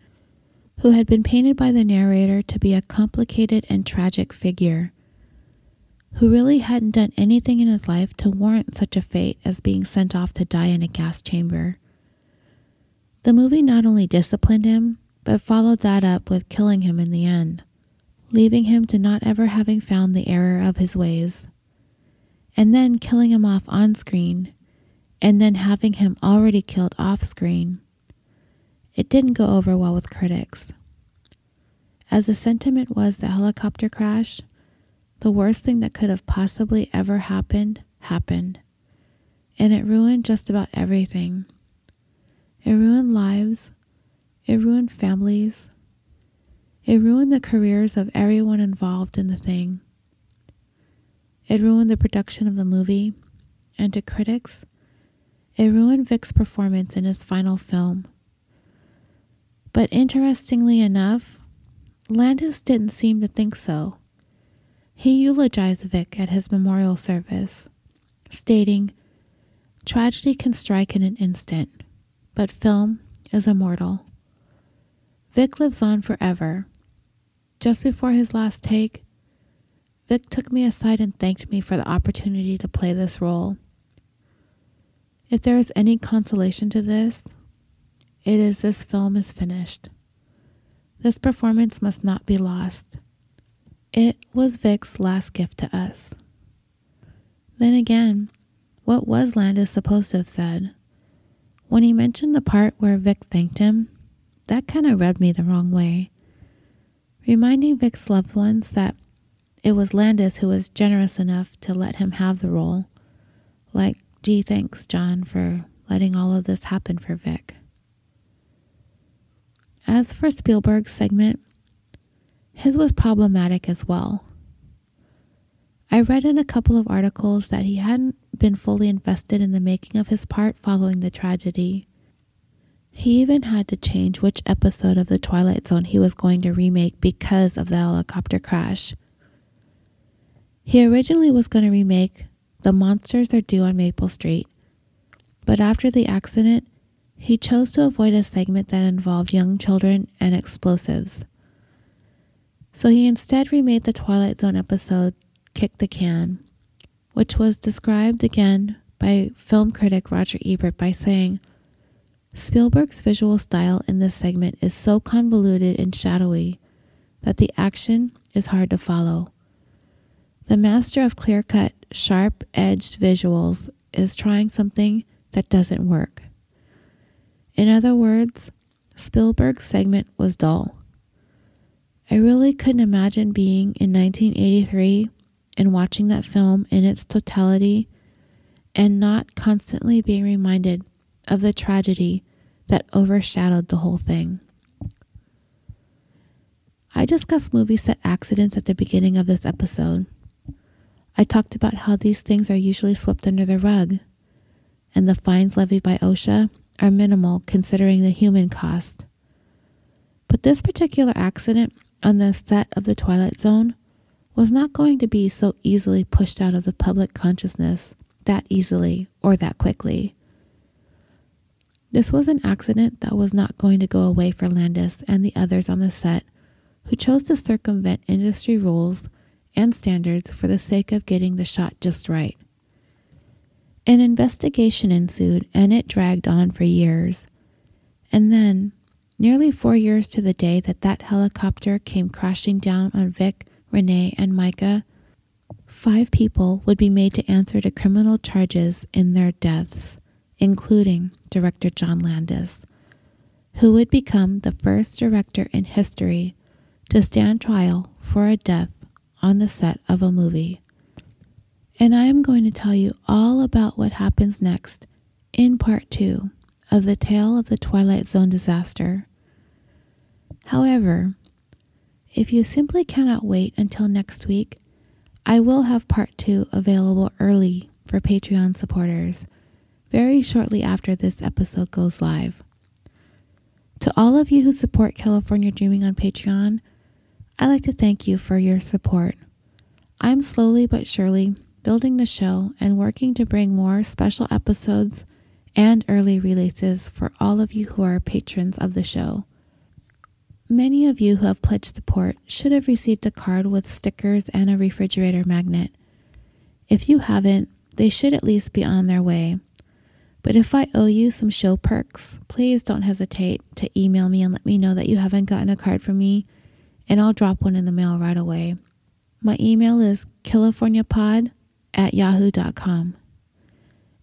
who had been painted by the narrator to be a complicated and tragic figure who really hadn't done anything in his life to warrant such a fate as being sent off to die in a gas chamber. The movie not only disciplined him, but followed that up with killing him in the end, leaving him to not ever having found the error of his ways, and then killing him off on screen, and then having him already killed off screen. It didn't go over well with critics. As the sentiment was the helicopter crash, the worst thing that could have possibly ever happened happened. And it ruined just about everything. It ruined lives. It ruined families. It ruined the careers of everyone involved in the thing. It ruined the production of the movie. And to critics, it ruined Vic's performance in his final film. But interestingly enough, Landis didn't seem to think so. He eulogized Vic at his memorial service, stating, Tragedy can strike in an instant, but film is immortal. Vic lives on forever. Just before his last take, Vic took me aside and thanked me for the opportunity to play this role. If there is any consolation to this, it is this film is finished. This performance must not be lost. It was Vic's last gift to us. Then again, what was Landis supposed to have said? When he mentioned the part where Vic thanked him, that kind of rubbed me the wrong way. Reminding Vic's loved ones that it was Landis who was generous enough to let him have the role. Like, gee, thanks, John, for letting all of this happen for Vic. As for Spielberg's segment, his was problematic as well. I read in a couple of articles that he hadn't been fully invested in the making of his part following the tragedy. He even had to change which episode of The Twilight Zone he was going to remake because of the helicopter crash. He originally was going to remake The Monsters Are Due on Maple Street, but after the accident, he chose to avoid a segment that involved young children and explosives. So he instead remade the Twilight Zone episode Kick the Can, which was described again by film critic Roger Ebert by saying, Spielberg's visual style in this segment is so convoluted and shadowy that the action is hard to follow. The master of clear cut, sharp edged visuals is trying something that doesn't work. In other words, Spielberg's segment was dull. I really couldn't imagine being in 1983 and watching that film in its totality and not constantly being reminded of the tragedy that overshadowed the whole thing. I discussed movie set accidents at the beginning of this episode. I talked about how these things are usually swept under the rug, and the fines levied by OSHA are minimal considering the human cost. But this particular accident on the set of The Twilight Zone was not going to be so easily pushed out of the public consciousness that easily or that quickly. This was an accident that was not going to go away for Landis and the others on the set who chose to circumvent industry rules and standards for the sake of getting the shot just right. An investigation ensued and it dragged on for years. And then, nearly four years to the day that that helicopter came crashing down on Vic Renee, and Myca, five people would be made to answer to criminal charges in their deaths, including director John Landis, who would become the first director in history to stand trial for a death on the set of a movie. And I am going to tell you all about what happens next in part two of the tale of the Twilight Zone disaster. However, if you simply cannot wait until next week, I will have part two available early for Patreon supporters very shortly after this episode goes live. To all of you who support California Dreaming on Patreon, I'd like to thank you for your support. I'm slowly but surely building the show and working to bring more special episodes and early releases for all of you who are patrons of the show. Many of you who have pledged support should have received a card with stickers and a refrigerator magnet. If you haven't, they should at least be on their way. But if I owe you some show perks, please don't hesitate to email me and let me know that you haven't gotten a card from me, and I'll drop one in the mail right away. My email is californiapod at yahoo.com.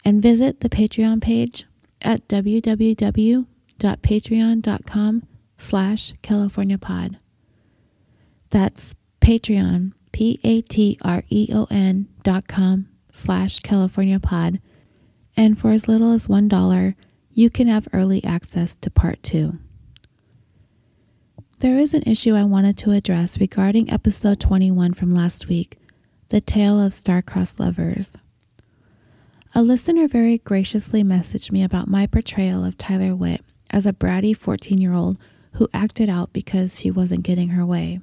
And visit the Patreon page at www.patreon.com slash California Pod. That's Patreon, P A T R E O N dot com slash California Pod. And for as little as $1, you can have early access to part two. There is an issue I wanted to address regarding episode 21 from last week The Tale of Star-Crossed Lovers. A listener very graciously messaged me about my portrayal of Tyler Witt as a bratty 14 year old who acted out because she wasn't getting her way.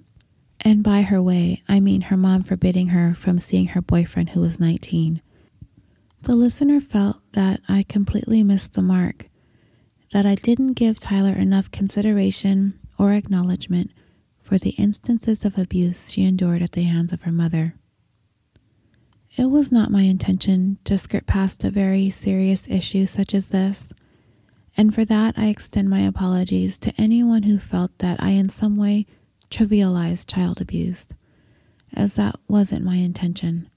And by her way, I mean her mom forbidding her from seeing her boyfriend who was 19. The listener felt that I completely missed the mark, that I didn't give Tyler enough consideration or acknowledgement for the instances of abuse she endured at the hands of her mother. It was not my intention to skirt past a very serious issue such as this and for that I extend my apologies to anyone who felt that I in some way trivialized child abuse, as that wasn't my intention.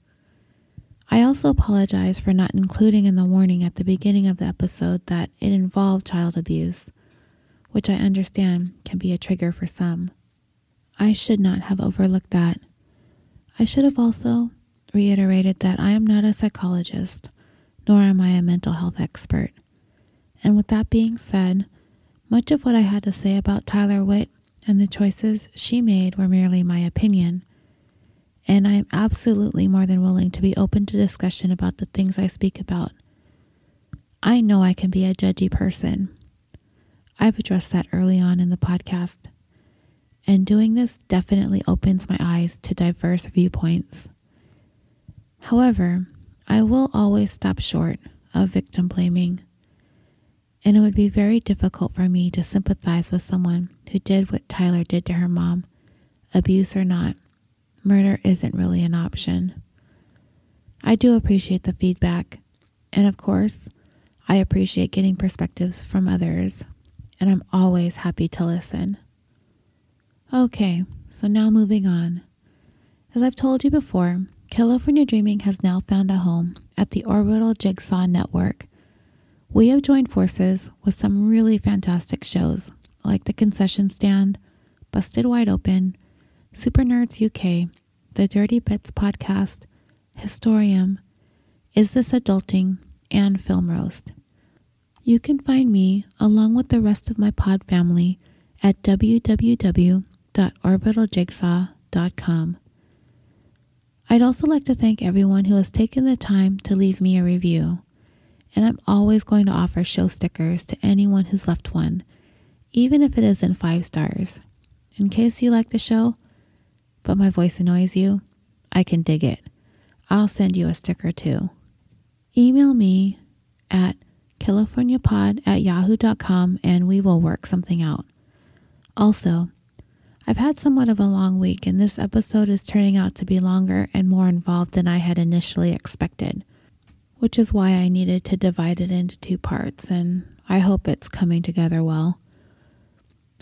I also apologize for not including in the warning at the beginning of the episode that it involved child abuse, which I understand can be a trigger for some. I should not have overlooked that. I should have also reiterated that I am not a psychologist, nor am I a mental health expert. And with that being said, much of what I had to say about Tyler Witt and the choices she made were merely my opinion. And I am absolutely more than willing to be open to discussion about the things I speak about. I know I can be a judgy person. I've addressed that early on in the podcast. And doing this definitely opens my eyes to diverse viewpoints. However, I will always stop short of victim blaming. And it would be very difficult for me to sympathize with someone who did what Tyler did to her mom, abuse or not. Murder isn't really an option. I do appreciate the feedback, and of course, I appreciate getting perspectives from others, and I'm always happy to listen. Okay, so now moving on. As I've told you before, California Dreaming has now found a home at the Orbital Jigsaw Network. We have joined forces with some really fantastic shows like The Concession Stand, Busted Wide Open, Super Nerds UK, The Dirty Bits Podcast, Historium, Is This Adulting, and Film Roast. You can find me, along with the rest of my pod family, at www.orbitaljigsaw.com. I'd also like to thank everyone who has taken the time to leave me a review, and I'm always going to offer show stickers to anyone who's left one, even if it isn't five stars. In case you like the show, but my voice annoys you, I can dig it. I'll send you a sticker too. Email me at californiapod at yahoo.com and we will work something out. Also, I've had somewhat of a long week, and this episode is turning out to be longer and more involved than I had initially expected, which is why I needed to divide it into two parts, and I hope it's coming together well.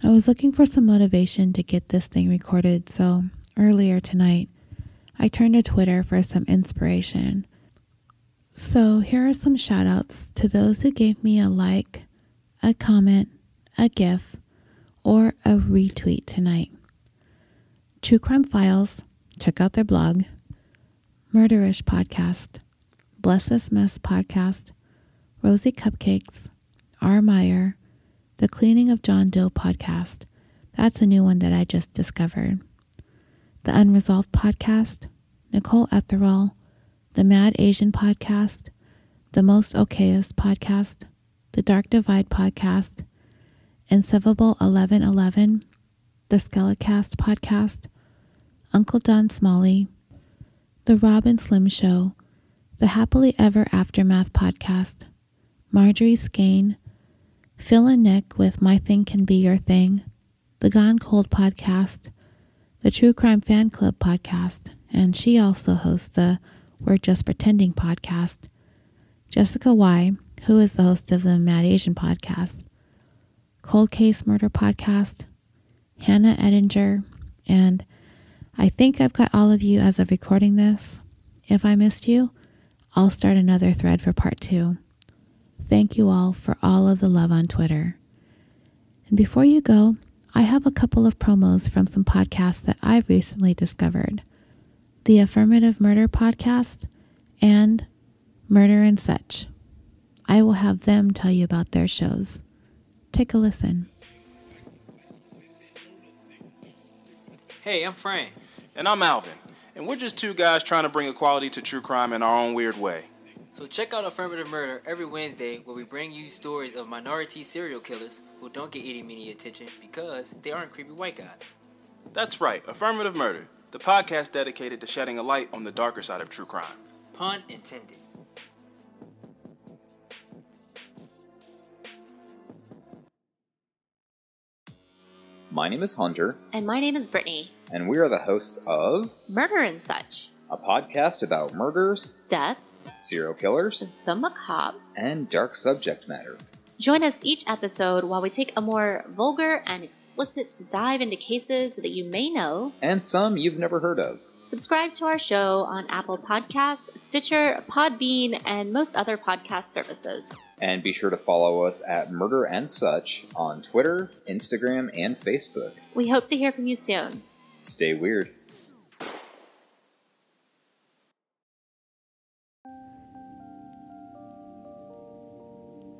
I was looking for some motivation to get this thing recorded, so earlier tonight, I turned to Twitter for some inspiration. So here are some shout outs to those who gave me a like, a comment, a GIF, or a retweet tonight. True Crime Files, check out their blog. Murderish Podcast, Bless Us Mess Podcast, Rosie Cupcakes, R. Meyer, The Cleaning of John Doe Podcast. That's a new one that I just discovered. The Unresolved Podcast, Nicole Etherall, The Mad Asian Podcast, The Most Okayest Podcast, The Dark Divide Podcast, Insevable 1111, The Skelecast Podcast, Uncle Don Smalley, The Robin Slim Show, The Happily Ever Aftermath Podcast, Marjorie Skane, Phil and Nick with My Thing Can Be Your Thing, The Gone Cold Podcast, the True Crime Fan Club podcast, and she also hosts the We're Just Pretending podcast, Jessica Y., who is the host of the Mad Asian podcast, Cold Case Murder podcast, Hannah Edinger, and I think I've got all of you as of recording this. If I missed you, I'll start another thread for part two. Thank you all for all of the love on Twitter. And before you go, I have a couple of promos from some podcasts that I've recently discovered the Affirmative Murder Podcast and Murder and Such. I will have them tell you about their shows. Take a listen. Hey, I'm Frank. And I'm Alvin. And we're just two guys trying to bring equality to true crime in our own weird way. So check out Affirmative Murder every Wednesday where we bring you stories of minority serial killers who don't get any media attention because they aren't creepy white guys. That's right, Affirmative Murder, the podcast dedicated to shedding a light on the darker side of true crime. Pun intended. My name is Hunter, And my name is Brittany. And we are the hosts of Murder and Such. a podcast about murders, Death, serial killers, the macabre. and dark subject matter. Join us each episode while we take a more vulgar and explicit dive into cases that you may know. And some you've never heard of. Subscribe to our show on Apple Podcast, Stitcher, Podbean, and most other podcast services. And be sure to follow us at Murder and Such on Twitter, Instagram, and Facebook. We hope to hear from you soon. Stay weird.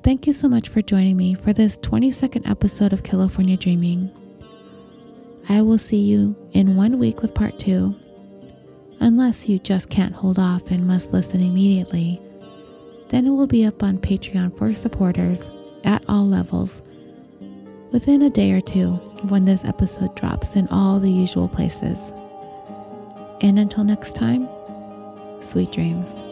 Thank you so much for joining me for this 22nd episode of California Dreaming. I will see you in one week with part two, unless you just can't hold off and must listen immediately. Then it will be up on Patreon for supporters at all levels within a day or two when this episode drops in all the usual places. And until next time, sweet dreams.